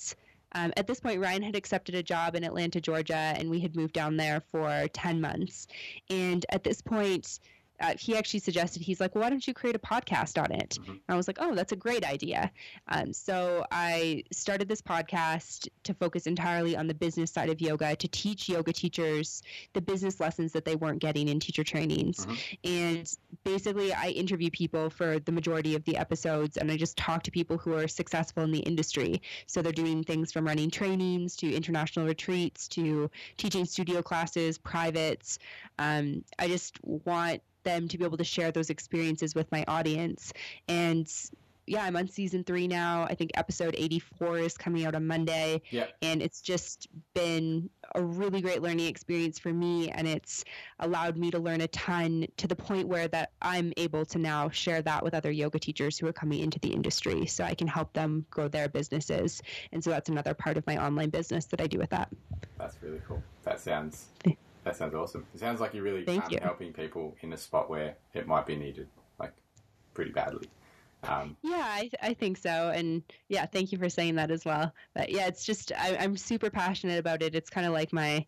um, at this point, Ryan had accepted a job in Atlanta, Georgia, and we had moved down there for 10 months. And at this point, uh, he actually suggested he's like, well, why don't you create a podcast on it? Mhm. And I was like, oh, that's a great idea. Um, so I started this podcast to focus entirely on the business side of yoga to teach yoga teachers the business lessons that they weren't getting in teacher trainings. Mhm. And basically, I interview people for the majority of the episodes, and I just talk to people who are successful in the industry. So they're doing things from running trainings to international retreats to teaching studio classes, privates. Um, I just want them to be able to share those experiences with my audience. And yeah, I'm on season three now. I think episode 84 is coming out on Monday. Yeah. And it's just been a really great learning experience for me. And it's allowed me to learn a ton to the point where that I'm able to now share that with other yoga teachers who are coming into the industry so I can help them grow their businesses. And so that's another part of my online business that I do with that. That's really cool. That sounds that sounds awesome. It sounds like you're really um, you. helping people in a spot where it might be needed, like pretty badly. Um, Yeah, I, I think so. And yeah, thank you for saying that as well. But yeah, it's just I, I'm super passionate about it. It's kind of like my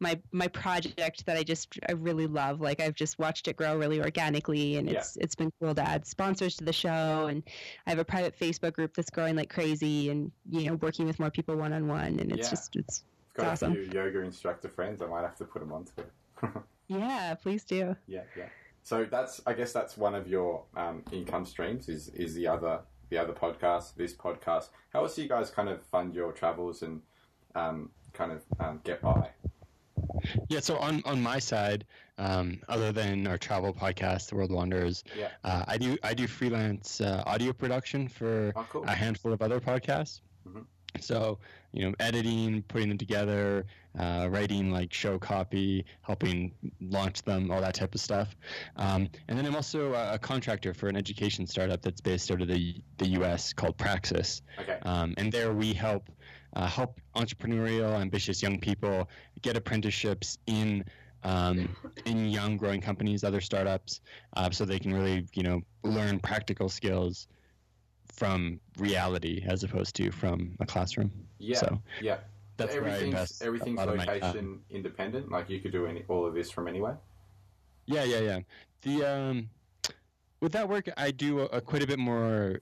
my my project that I just I really love. Like I've just watched it grow really organically, and it's it's been cool to add sponsors to the show. And I have a private Facebook group that's growing like crazy, and you know working with more people one on one. And it's Yeah. just it's got awesome. a few yoga instructor friends. I might have to put them onto it. yeah, please do. yeah, yeah. So that's I guess that's one of your um, income streams. Is is the other the other podcast, this podcast. How else do you guys kind of fund your travels and um, kind of um, get by? Yeah, so on, on my side, um, other than our travel podcast, The World Wonders, Yeah. uh, I do I do freelance uh, audio production for Oh, cool. a handful of other podcasts. Mhm. So, you know, editing, putting them together, uh, writing like show copy, helping launch them, all that type of stuff. Um, and then I'm also a, a contractor for an education startup that's based out of the the U.S. called Praxis. Okay. Um, and there we help uh, help entrepreneurial, ambitious young people get apprenticeships in um, in young growing companies, other startups, uh, so they can really you know learn practical skills from reality as opposed to from a classroom. Yeah. So yeah. that's I everything's everything's lot of my location independent. Like you could do any all of this from anywhere. Yeah, yeah, yeah. The um, with that work, I do a, a quite a bit more,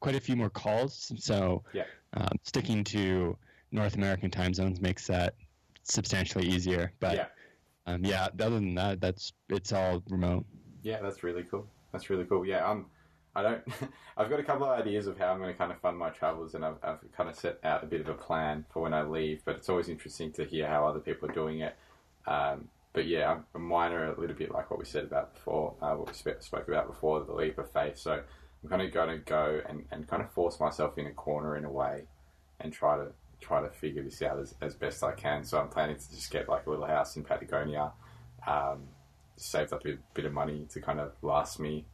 quite a few more calls. So Yeah. um, sticking to North American time zones makes that substantially easier. But yeah. um, yeah, other than that, that's it's all remote. Yeah, that's really cool. That's really cool. Yeah, I'm. I don't. I've got a couple of ideas of how I'm going to kind of fund my travels, and I've, I've kind of set out a bit of a plan for when I leave. But it's always interesting to hear how other people are doing it. Um, but yeah, I'm- mine are a little bit like what we said about before, uh, what we sp- spoke about before, the leap of faith. So I'm kind of going to go and, and kind of force myself in a corner in a way, and try to try to figure this out as, as best I can. So I'm planning to just get like a little house in Patagonia. Um, saved up a bit of money to kind of last me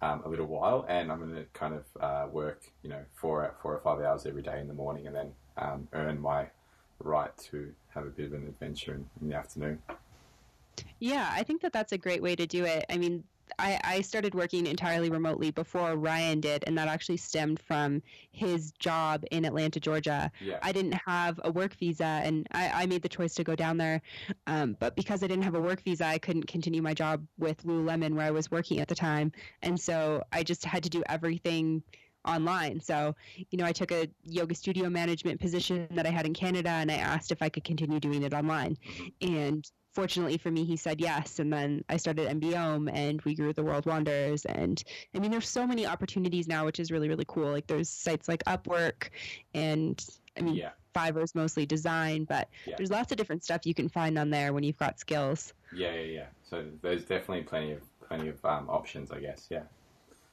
um, a little while, and I'm going to kind of uh, work, you know, four four or five hours every day in the morning, and then um, earn my right to have a bit of an adventure in, in the afternoon. Yeah, I think that that's a great way to do it. I mean, I, I started working entirely remotely before Ryan did, and that actually stemmed from his job in Atlanta, Georgia. Yeah, I didn't have a work visa, and I, I made the choice to go down there. Um, but because I didn't have a work visa, I couldn't continue my job with Lululemon where I was working at the time, and so I just had to do everything online. So, you know, I took a yoga studio management position that I had in Canada, and I asked if I could continue doing it online, and fortunately for me, he said yes. And then I started MBOM and we grew the World Wonders. And I mean, there's so many opportunities now, which is really, really cool. Like there's sites like Upwork and I mean, yeah, Fiverr's mostly design, but Yeah. there's lots of different stuff you can find on there when you've got skills. yeah, yeah, yeah. So there's definitely plenty of plenty of um, options, I guess. Yeah.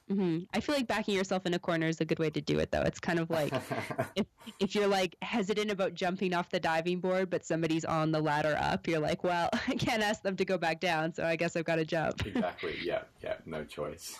Hmm I feel like backing yourself in a corner is a good way to do it, though. It's kind of like if you're like hesitant about jumping off the diving board, but somebody's on the ladder up, you're like, well, I can't ask them to go back down, so I guess I've got to jump. exactly. Yeah, yeah. No choice.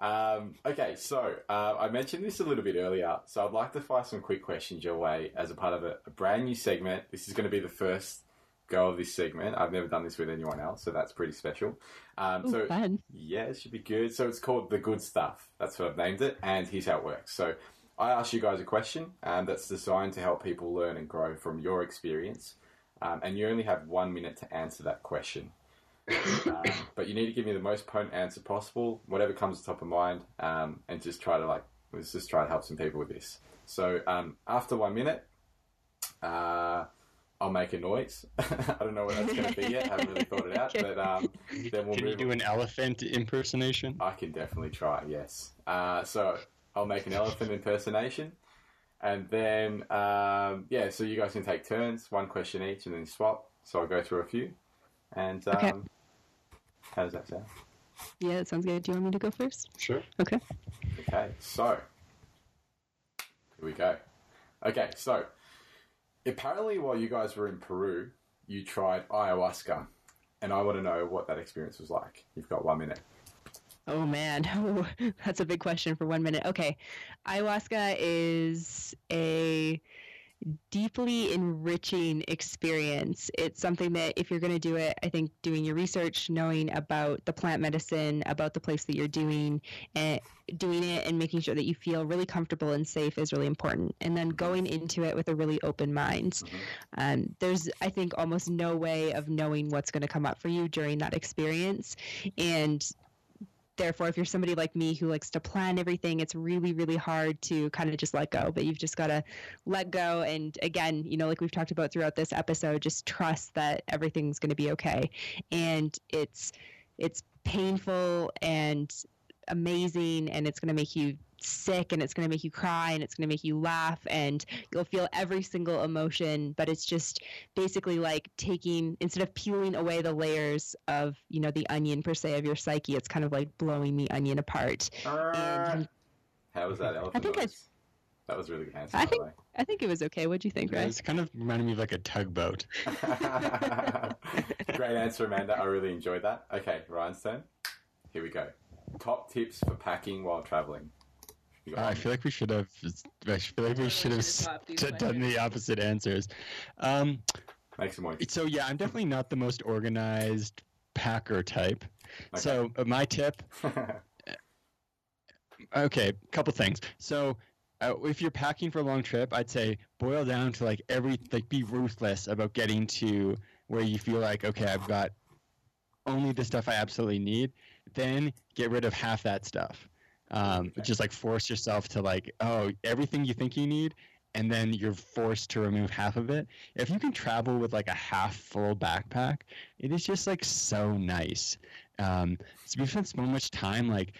um, okay, so uh, I mentioned this a little bit earlier, so I'd like to fire some quick questions your way as a part of a, a brand new segment. This is going to be the first go of this segment. I've never done this with anyone else, so that's pretty special. Um, Ooh, so fun. yeah, it should be good. So it's called the good stuff. That's what I've named it, and here's how it works. So I ask you guys a question, um, that's designed to help people learn and grow from your experience, um, and you only have one minute to answer that question. um, but you need to give me the most potent answer possible, whatever comes to top of mind, um, and just try to like let's just try to help some people with this. So um, after one minute, uh, I'll make a noise. I don't know what that's going to be yet. I haven't really thought it out, but um, then we'll Can you move. do an elephant impersonation? I can definitely try. Yes. Uh, so I'll make an elephant impersonation, and then um, yeah. So you guys can take turns, one question each, and then swap. So I'll go through a few, and um, Okay. how does that sound? Yeah, that sounds good. Do you want me to go first? Sure. Okay. Okay, so here we go. Okay, so apparently while you guys were in Peru, you tried ayahuasca, and I want to know what that experience was like. You've got one minute. Oh man, that's a big question for one minute. Okay, ayahuasca is a deeply enriching experience. It's something that if you're going to do it, I think doing your research, knowing about the plant medicine, about the place that you're doing and doing it and making sure that you feel really comfortable and safe is really important. And then going into it with a really open mind. Um, there's, I think, almost no way of knowing what's going to come up for you during that experience. And therefore if you're somebody like me who likes to plan everything it's really really hard to kind of just let go but you've just got to let go. And again you know like we've talked about throughout this episode just trust that everything's going to be okay. And it's it's painful and amazing and it's going to make you sick and it's going to make you cry and it's going to make you laugh and you'll feel every single emotion but it's just basically like taking instead of peeling away the layers of you know the onion per se of your psyche it's kind of like blowing the onion apart ah. and How was that elephant I think I- That was really good answer. I think- i think it was okay what'd you think Yeah, right It's kind of reminded me of like a tugboat. Great answer, Amanda. I really enjoyed that. Okay, Ryan's turn. Here we go. Top tips for packing while traveling. You got I feel like we should have. I feel like we should have s- swapped these d- done the opposite answers. Um, Make some more. so yeah, I'm definitely not the most organized packer type. So uh, my tip Okay, a couple things. So, uh, if you're packing for a long trip, I'd say boil down to like every like be ruthless about getting to where you feel like okay, I've got only the stuff I absolutely need. Then get rid of half that stuff. Um, Okay. Just like force yourself to like oh everything you think you need, and then you're forced to remove half of it. If you can travel with like a half full backpack, it is just like so nice. Um, so we've spent so much time like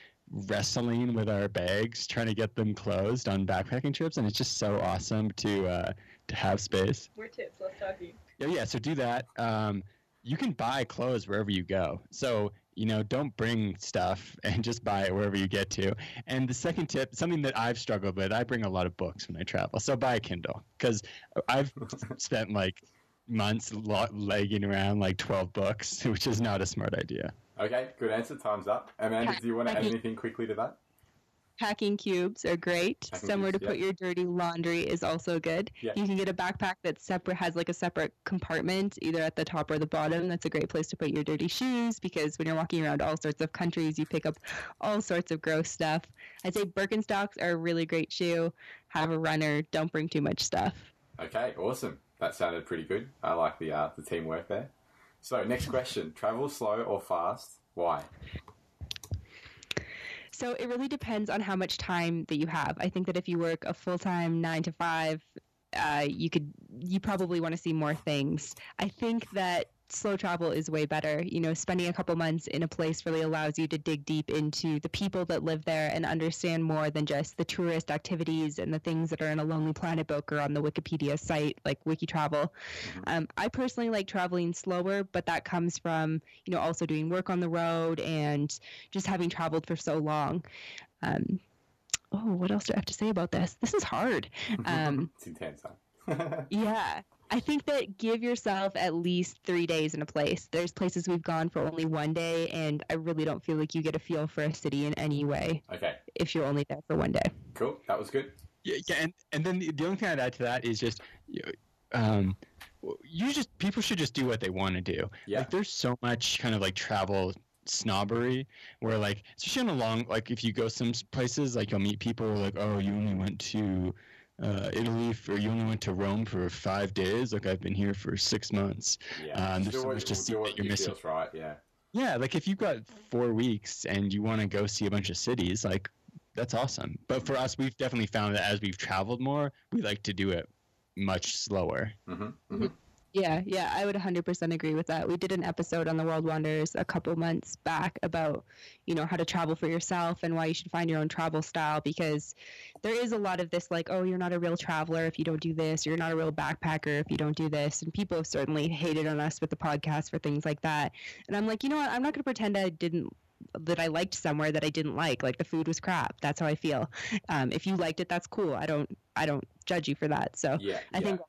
wrestling with our bags, trying to get them closed on backpacking trips, and it's just so awesome to uh, to have space. more tips less talking Yeah, yeah. So do that. Um, you can buy clothes wherever you go. So you know, don't bring stuff and just buy it wherever you get to. And the second tip, something that I've struggled with, I bring a lot of books when I travel. So buy a Kindle because I've spent like months lo- legging around like 12 books, which is not a smart idea. okay, good answer. Time's up. Amanda, do you want to add anything quickly to that? Packing cubes are great Packing somewhere cubes, to put your dirty laundry is also good Yeah. you can get a backpack that separate has like a separate compartment either at the top or the bottom that's a great place to put your dirty shoes because when you're walking around all sorts of countries you pick up all sorts of gross stuff i'd say birkenstocks are a really great shoe have a runner don't bring too much stuff Okay, awesome. That sounded pretty good. I like the uh, the teamwork there. So, next question: Travel slow or fast? Why? So it really depends on how much time that you have. I think that if you work a full time nine to five, uh, you could you probably want to see more things. I think that slow travel is way better. You know, spending a couple months in a place really allows you to dig deep into the people that live there and understand more than just the tourist activities and the things that are in a Lonely Planet book or on the Wikipedia site like WikiTravel. Um, I personally like traveling slower, but that comes from you know also doing work on the road and just having traveled for so long. Um, oh, what else do I have to say about this? This is hard. Um, it's intense, huh? yeah. I think that give yourself at least three days in a place. There's places we've gone for only one day, and I really don't feel like you get a feel for a city in any way okay, if you're only there for one day. cool. That was good. Yeah, yeah, and and then the, the only thing I'd add to that is just, you um, you just people should just do what they want to do. Yeah. Like there's so much kind of like travel snobbery where like especially on a long like if you go some places like you'll meet people like oh you only went to uh, Italy for you only went to Rome for five days. Like I've been here for six months. Yeah, Um, there's so much to see that you're missing. right. Yeah, yeah like if you've got four weeks and you want to go see a bunch of cities like that's awesome. But for us we've definitely found that as we've traveled more we like to do it much slower. Hmm hmm Yeah, yeah, I would 100% agree with that. We did an episode on the World Wonders a couple months back about, you know, how to travel for yourself and why you should find your own travel style because there is a lot of this like, oh, you're not a real traveler if you don't do this, you're not a real backpacker if you don't do this. And people have certainly hated on us with the podcast for things like that. And I'm like, you know what? I'm not going to pretend I didn't that I liked somewhere that I didn't like. Like the food was crap. That's how I feel. Um, if you liked it, that's cool. I don't I don't judge you for that. So yeah, I yeah, think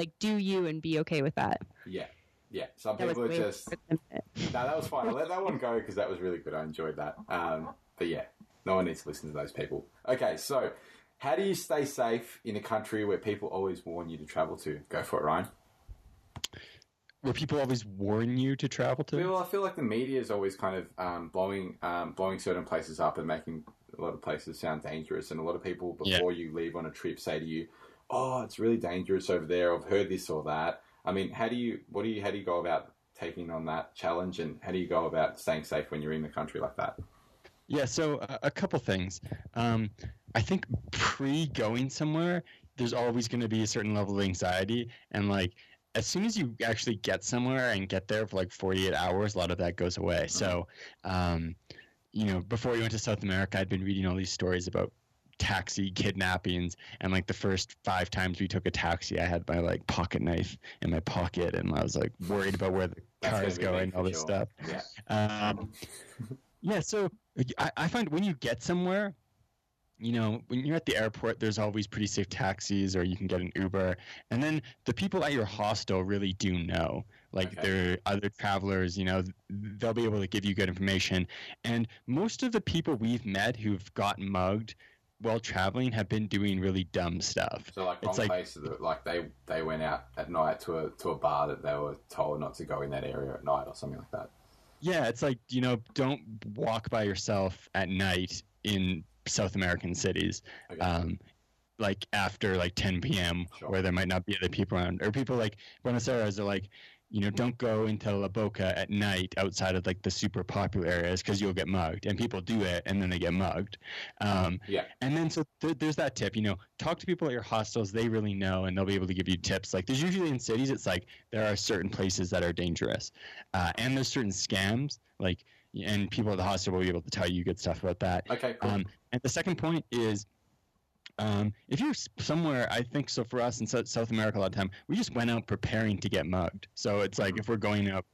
like do you and be okay with that. yeah, yeah. Some That people are just more than it. no. That was fine. I let that one go because that was really good. I enjoyed that. Um, but yeah, no one needs to listen to those people. Okay, so how do you stay safe in a country where people always warn you to travel to? Go for it, Ryan. where people always warn you to travel to Well, I feel like the media is always kind of um, blowing um, blowing certain places up and making a lot of places sound dangerous. And a lot of people Yeah. before you leave on a trip say to you, "Oh, it's really dangerous over there. I've heard this or that." I mean, how do you what do you how do you go about taking on that challenge, and how do you go about staying safe when you're in the country like that? Yeah, so uh, a couple things. Um, I think pre going somewhere, there's always going to be a certain level of anxiety. And like, as soon as you actually get somewhere and get there for like 48 hours, a lot of that goes away. So, um, you know, before you went to South America, I'd been reading all these stories about taxi kidnappings and like the first five times we took a taxi i had my like pocket knife in my pocket and i was like worried about where the car is going all this sure. stuff Yeah. um, yeah, so I, I find when you get somewhere, you know, when you're at the airport, there's always pretty safe taxis, or you can get an Uber. And then the people at your hostel really do know. Like Okay. they're other travelers, you know, they'll be able to give you good information. And most of the people we've met who've gotten mugged while traveling have been doing really dumb stuff. So like It's on like- places that like they they went out at night to a to a bar that they were told not to go in that area at night or something like that. Yeah, it's like, you know, don't walk by yourself at night in South American cities. Okay. um, like after like 10 p.m. Sure. where there might not be other people around, or people like Buenos Aires are like, you know, don't go into La Boca at night outside of like the super popular areas because you'll get mugged, and people do it and then they get mugged. Um, Yeah. And then so th- there's that tip, you know, talk to people at your hostels; they really know, and they'll be able to give you tips. Like there's usually in cities, it's like there are certain places that are dangerous, uh, and there's certain scams, like, and people at the hostel will be able to tell you good stuff about that. Okay. Cool. Um, and the second point is, um, if you're somewhere, I think so for us in South America a lot of time, we just went out preparing to get mugged. So it's like if we're going up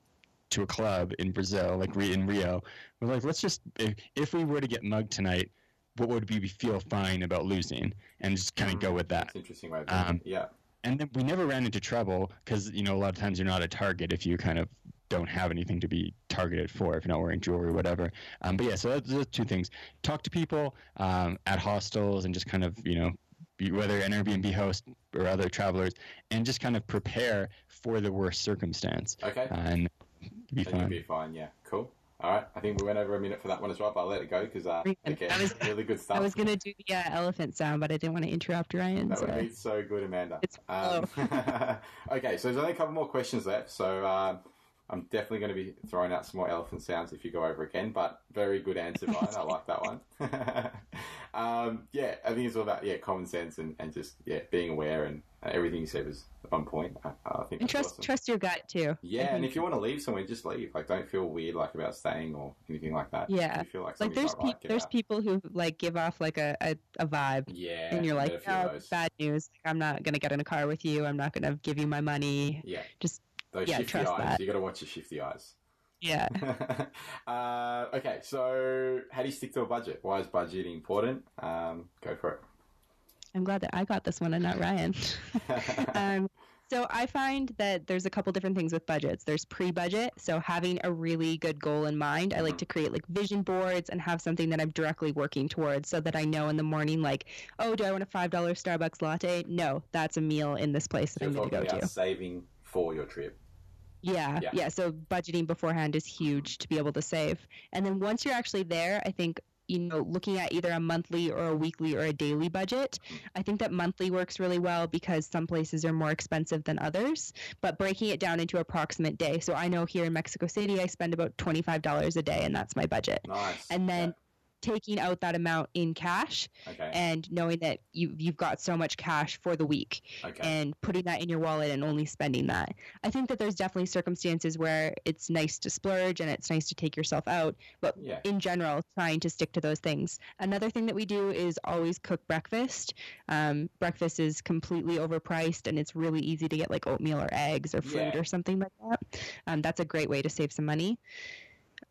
to a club in Brazil, like in Rio, we're like, let's just if, if we were to get mugged tonight, what would we feel fine about losing, and just kind of go with that. That's interesting way of doing Um. Yeah. And then we never ran into trouble because you know a lot of times you're not a target if you kind of don't have anything to be targeted for if you're not wearing jewelry or whatever. Um, but yeah, so that's, those two things: talk to people um, at hostels and just kind of you know be, whether an Airbnb host or other travelers, and just kind of prepare for the worst circumstance, Okay. uh, and be then you'll fine. be fine. Yeah. Cool. All right. I think we went over a minute for that one as well, but I'll let it go because uh, Brilliant. okay, I was- really good stuff. I was gonna do the uh, elephant sound, but I didn't want to interrupt Ryan. That So. would be so good, Amanda. It's Um, okay, so there's only a couple more questions left. So um, I'm definitely going to be throwing out some more elephant sounds if you go over again. But very good answer, Ryan. I like that one. um, yeah, I think it's all about yeah common sense and, and just yeah being aware and uh, everything you said was on point. I, I think And trust awesome. trust your gut too. Yeah, and if you want to leave somewhere, just leave. Like, don't feel weird like about staying or anything like that. Yeah. If you feel like like there's not right, there's out. people who like give off like a, a, a vibe Yeah, and you're like met a few of oh bad news like, i'm not gonna get in a car with you i'm not gonna give you my money Yeah, Just- those yeah, shifty eyes. that. You got to watch your shifty eyes. yeah uh, okay, so how do you stick to a budget? Why is budgeting important? Um, go for it. i'm glad that i got this one and not ryan um, so I find that there's a couple different things with budgets. There's pre-budget, so having a really good goal in mind. I like Mhm. to create like vision boards and have something that I'm directly working towards, so that I know in the morning, like, oh, do I want a five dollar Starbucks latte? No, that's a meal in this place that You're I need to go to. about saving for your trip. Yeah, Yeah. yeah, So budgeting beforehand is huge to be able to save. And then once you're actually there, I think you know looking at either a monthly or a weekly or a daily budget. I think that monthly works really well because some places are more expensive than others. But breaking it down into approximate day. So I know here in Mexico City, I spend about twenty five dollars a day, and that's my budget. Nice. And then taking out that amount in cash okay, and knowing that you you've got so much cash for the week okay, and putting that in your wallet and only spending that. I think that there's definitely circumstances where it's nice to splurge and it's nice to take yourself out, but yeah, in general, trying to stick to those things. Another thing that we do is always cook breakfast. Um, breakfast is completely overpriced and it's really easy to get like oatmeal or eggs or fruit Yeah. or something like that. Um, that's a great way to save some money.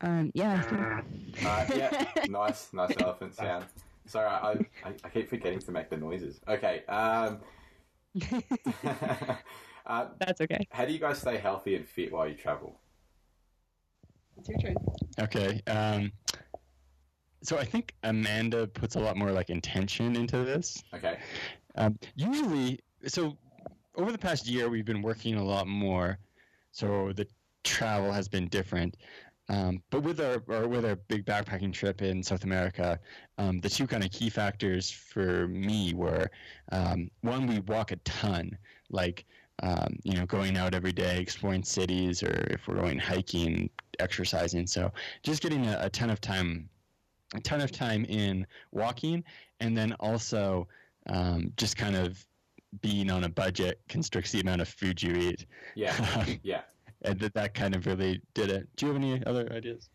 Um, yeah. I think- uh, yeah, nice, nice elephant sound. Sorry, I, I, I keep forgetting to make the noises. Okay, um, uh, that's okay. how do you guys stay healthy and fit while you travel? It's your turn. Okay. Um, so I think Amanda puts a lot more like intention into this. Okay, Um, usually, so over the past year, we've been working a lot more, so the travel has been different. Um, but with our or with our big backpacking trip in South America, um, the two kind of key factors for me were um, one, we walk a ton, like um, you know, going out every day, exploring cities, or if we're going hiking, exercising. So just getting a, a ton of time, a ton of time in walking, and then also um, just kind of being on a budget constricts the amount of food you eat. yeah, yeah. And that, that kind of really did it. Do you have any other ideas?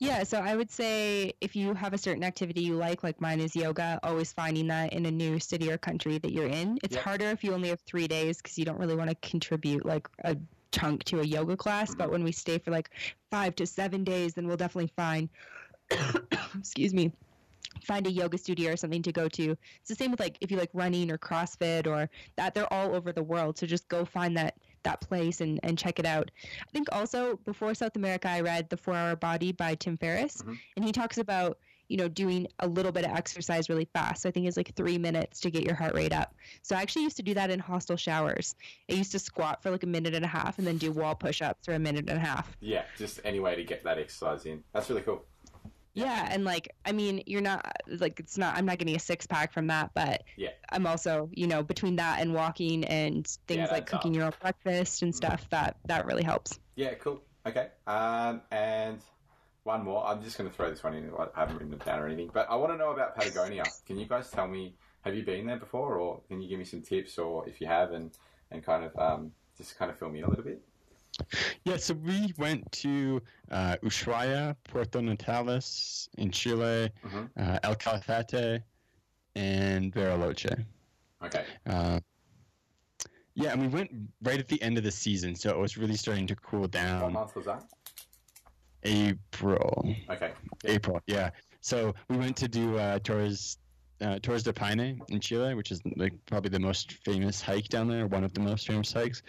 Yeah, so I would say if you have a certain activity you like, like mine is yoga, always finding that in a new city or country that you're in. It's Yeah. harder if you only have three days because you don't really want to contribute like a chunk to a yoga class. But Mhm. when we stay for like five to seven days, then we'll definitely find, excuse me, find a yoga studio or something to go to. It's the same with like if you like running or CrossFit or that. They're all over the world, so just go find that that place and and check it out. I think also before South America, I read The Four Hour Body by Tim Ferriss, Mhm. and he talks about you know doing a little bit of exercise really fast. So I think it's like three minutes to get your heart rate up. So I actually used to do that in hostel showers. I used to squat for like a minute and a half and then do wall push-ups for a minute and a half. Yeah, just any way to get that exercise in. That's really cool. Yeah, and like I mean, you're not like it's not. I'm not getting a six pack from that, but Yeah. I'm also you know between that and walking and things Yeah, like cooking up. your own breakfast and Mhm. stuff that that really helps. Yeah, cool. Okay. Um, and one more. I'm just going to throw this one in. I haven't written it down or anything, but I want to know about Patagonia. Can you guys tell me? Have you been there before, or can you give me some tips, or if you have, and and kind of um, just kind of fill me in a little bit? Yeah, so we went to uh, Ushuaia, Puerto Natales in Chile, Mhm. uh, El Calafate, and Bariloche. Okay. Uh, yeah, and we went right at the end of the season, so it was really starting to cool What down. month was that? April. Okay. Yeah. April, yeah. So we went to do uh, Torres, uh, Torres de Paine in Chile, which is like probably the most famous hike down there, one of the most famous hikes.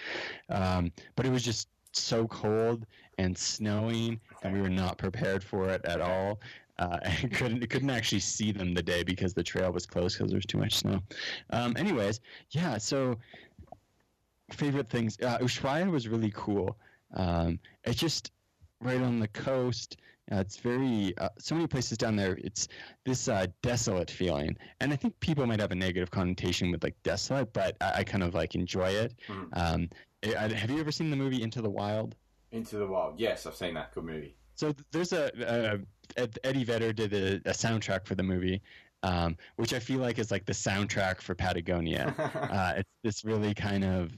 Um, but it was just so cold and snowing, and we were not prepared for it at all. Uh, and couldn't couldn't actually see them the day because the trail was closed because there was too much snow. Um, anyways, yeah. So favorite things. Uh, Ushuaia was really cool. Um, it's just right on the coast. Uh, it's very uh, so many places down there. It's this uh, desolate feeling, and I think people might have a negative connotation with like desolate, but I, I kind of like enjoy it. Mhm. Um, have you ever seen the movie Into the Wild? Into the Wild. Yes, I've seen that. Good movie. So there's a, a Eddie Vedder did a, a soundtrack for the movie, um, which I feel like is like the soundtrack for Patagonia. uh, it's this really kind of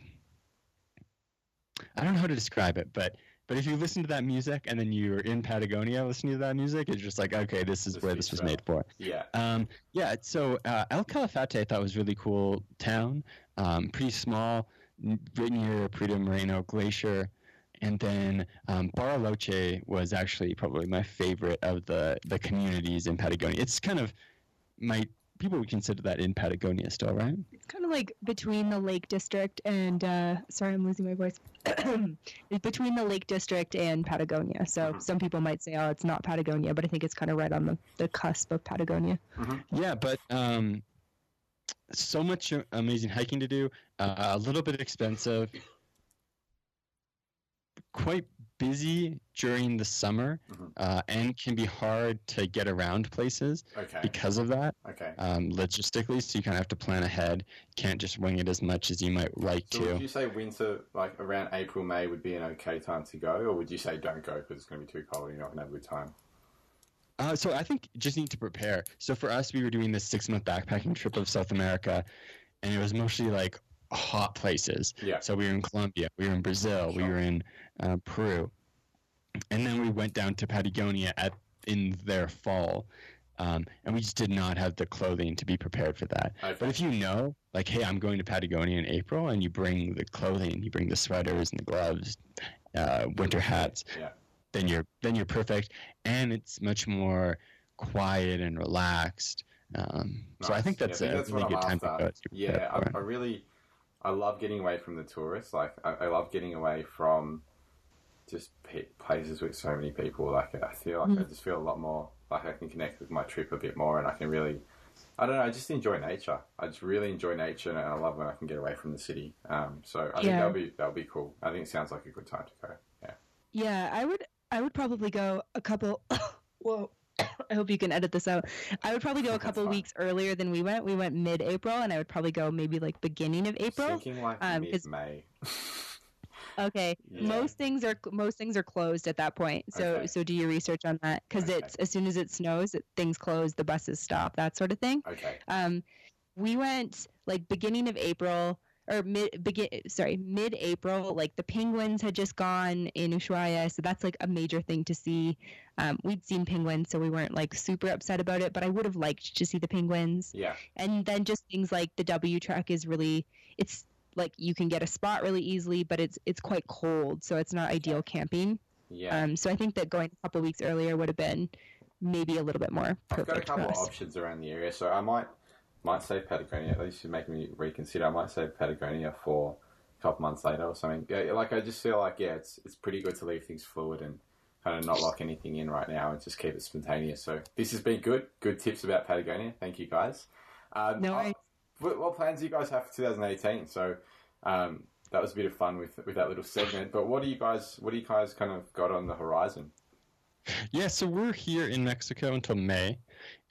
I don't know how to describe it, but but if you listen to that music and then you're in Patagonia listening to that music, it's just like okay, this is This where this was made for. yeah. Um, yeah, so uh, El Calafate I thought was really cool town, um, pretty small, n- right near Perito Moreno Glacier. And then um, Bariloche was actually probably my favorite of the, the communities in Patagonia. It's kind of my people would consider that in Patagonia still, right? It's kind of like between the Lake District and uh, sorry, I'm losing my voice. it's between the Lake District and Patagonia. So Mhm. some people might say, "Oh, it's not Patagonia," but I think it's kind of right on the, the cusp of Patagonia. Yeah, but um, so much amazing hiking to do. Uh, a little bit expensive. Quite busy during the summer, Mhm. uh, and can be hard to get around places Okay. because of that. Okay. Um, logistically, so you kind of have to plan ahead. Can't just wing it as much as you might like So to. would you say winter, like around April, May, would be an okay time to go, or would you say don't go because it's going to be too cold and you're not going to have a good time? Uh, so I think just need to prepare. So for us, we were doing this six month backpacking trip of South America, and it was mostly like hot places. Yeah. So we were in Colombia, we were in Brazil, we were in uh, Peru, and then we went down to Patagonia at in their fall, um, and we just did not have the clothing to be prepared for that. Okay. But if you know, like, hey, I'm going to Patagonia in April, and you bring the clothing, you bring the sweaters and the gloves, uh, winter hats, Yeah. Then you're then you're perfect, and it's much more quiet and relaxed. Um, So I Nice. think Yeah, that's I think a that's really good I'm time to go. Yeah, I, I really, I love getting away from the tourists. Like, I, I love getting away from just pe- places with so many people. Like, I feel like I just feel a lot more like I can connect with my trip a bit more, and I can really, I don't know, I just enjoy nature. I just really enjoy nature, and I love when I can get away from the city. Um, so I think that'll be that'll be cool. I think it sounds like a good time to go. Yeah. Yeah, I would I would probably go a couple whoa. I hope you can edit this out. I would probably go a couple weeks earlier than we went. We went mid April and I would probably go maybe like beginning of April. Thinking like um, mid 'cause- May. Okay. Yeah. Most things are most things are closed at that point. So Okay. so do your research on that cuz Okay. it's as soon as it snows, it, things close, the buses stop, that sort of thing. Okay. Um we went like beginning of April or mid begin sorry mid April. Like the penguins had just gone in Ushuaia, so that's like a major thing to see. Um, we'd seen penguins, so we weren't like super upset about it, but I would have liked to see the penguins. Yeah. And then just things like the W trek is really it's like you can get a spot really easily, but it's it's quite cold, so it's not ideal camping. Yeah. Um, so I think that going a couple weeks earlier would have been maybe a little bit more I've got a couple of options around the area, so I might might say Patagonia. At least you're making me reconsider. I might say Patagonia for a couple months later or something. Yeah, like I just feel like yeah, it's it's pretty good to leave things fluid and kind of not lock anything in right now and just keep it spontaneous. So this has been good. Good tips about Patagonia. Thank you guys. Um, No I- what, what plans do you guys have for 2018? So um, that was a bit of fun with with that little segment. But what do you guys what do you guys kind of got on the horizon? Yeah, so we're here in Mexico until May.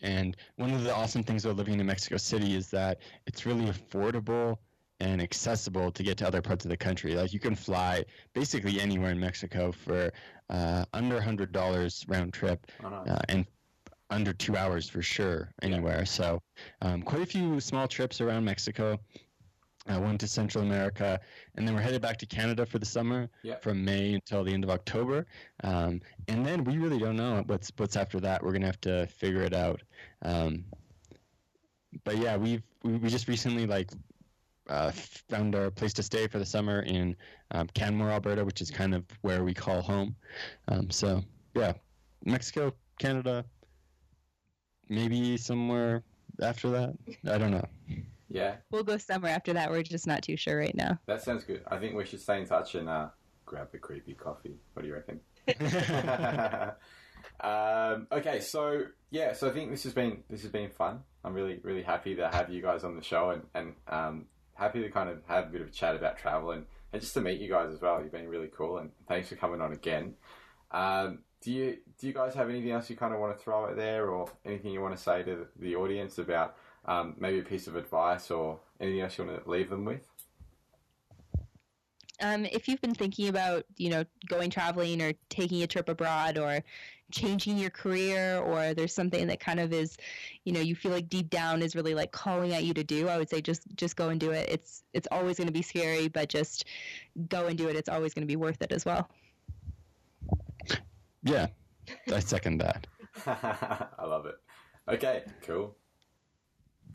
And one of the awesome things about living in Mexico City is that it's really affordable and accessible to get to other parts of the country. Like you can fly basically anywhere in Mexico for uh, under $100 round trip know. uh, and under two hours for sure anywhere. So um, quite a few small trips around Mexico. I went to Central America, and then we're headed back to Canada for the summer Yeah. from May until the end of October. Um, and then we really don't know what's what's after that. We're gonna have to figure it out. Um, but yeah, we've we, we just recently like uh, found our place to stay for the summer in um, Canmore, Alberta, which is kind of where we call home. Um, so yeah, Mexico, Canada, maybe somewhere after that. I don't know. Yeah, We'll go somewhere after that. We're just not too sure right now. that sounds good. I think we should stay in touch and uh, grab the creepy coffee. What do you reckon? um, okay, so yeah, so I think this has been this has been fun. I'm really really happy to have you guys on the show and and um, happy to kind of have a bit of a chat about travel and, and just to meet you guys as well. You've been really cool and thanks for coming on again. Um, do you do you guys have anything else you kind of want to throw out there or anything you want to say to the audience about um, maybe a piece of advice or anything else you want to leave them with? Um, if you've been thinking about, you know, going traveling or taking a trip abroad or changing your career or there's something that kind of is, you know, you feel like deep down is really like calling at you to do, I would say just just go and do it. It's it's always going to be scary, but just go and do it. It's always going to be worth it as well. Yeah, I second that. I love it. Okay, cool.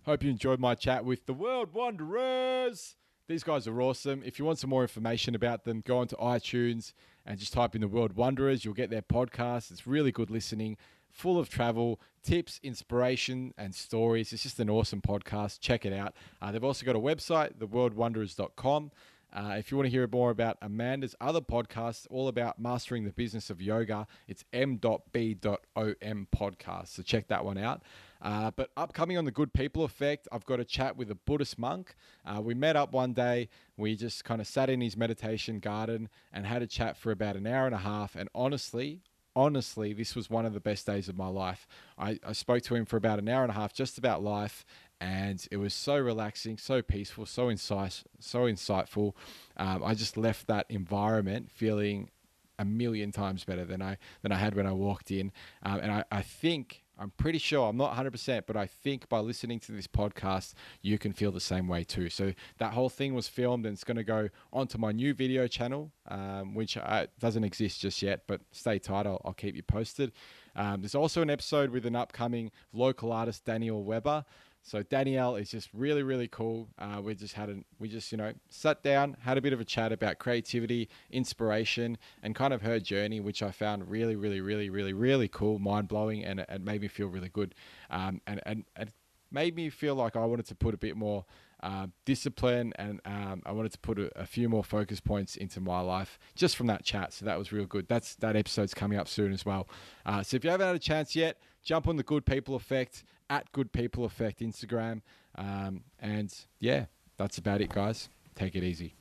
Hope you enjoyed my chat with the World Wanderers. These guys are awesome. If you want some more information about them, go onto iTunes and just type in the World Wanderers. You'll get their podcast. It's really good listening, full of travel, tips, inspiration, and stories. It's just an awesome podcast. Check it out. Uh, they've also got a website, theworldwanderers.com. Uh, if you want to hear more about Amanda's other podcasts, all about mastering the business of yoga, it's m.b.om podcast. So check that one out. Uh, but upcoming on the Good People Effect, I've got a chat with a Buddhist monk. Uh, we met up one day. We just kind of sat in his meditation garden and had a chat for about an hour and a half. And honestly, honestly, this was one of the best days of my life. I, I spoke to him for about an hour and a half just about life, and it was so relaxing, so peaceful, so insight, so insightful. Um, I just left that environment feeling a million times better than I than I had when I walked in. Um, and I, I think I'm pretty sure I'm not 100%, but I think by listening to this podcast, you can feel the same way too. So that whole thing was filmed and it's going to go onto my new video channel, um, which uh, doesn't exist just yet, but stay tight. I'll, I'll keep you posted. Um, there's also an episode with an upcoming local artist, Danielle Weber. So Danielle is just really, really cool. Uh, we just had a, we just you know sat down, had a bit of a chat about creativity, inspiration, and kind of her journey, which I found really, really, really, really, really cool, mind blowing, and it made me feel really good, um, and and and made me feel like I wanted to put a bit more uh, discipline and um, I wanted to put a, a, few more focus points into my life just from that chat. So that was real good. That's that episode's coming up soon as well. Uh, so if you haven't had a chance yet, jump on the Good People Effect at Good People Effect Instagram. Um, and yeah, that's about it, guys. Take it easy.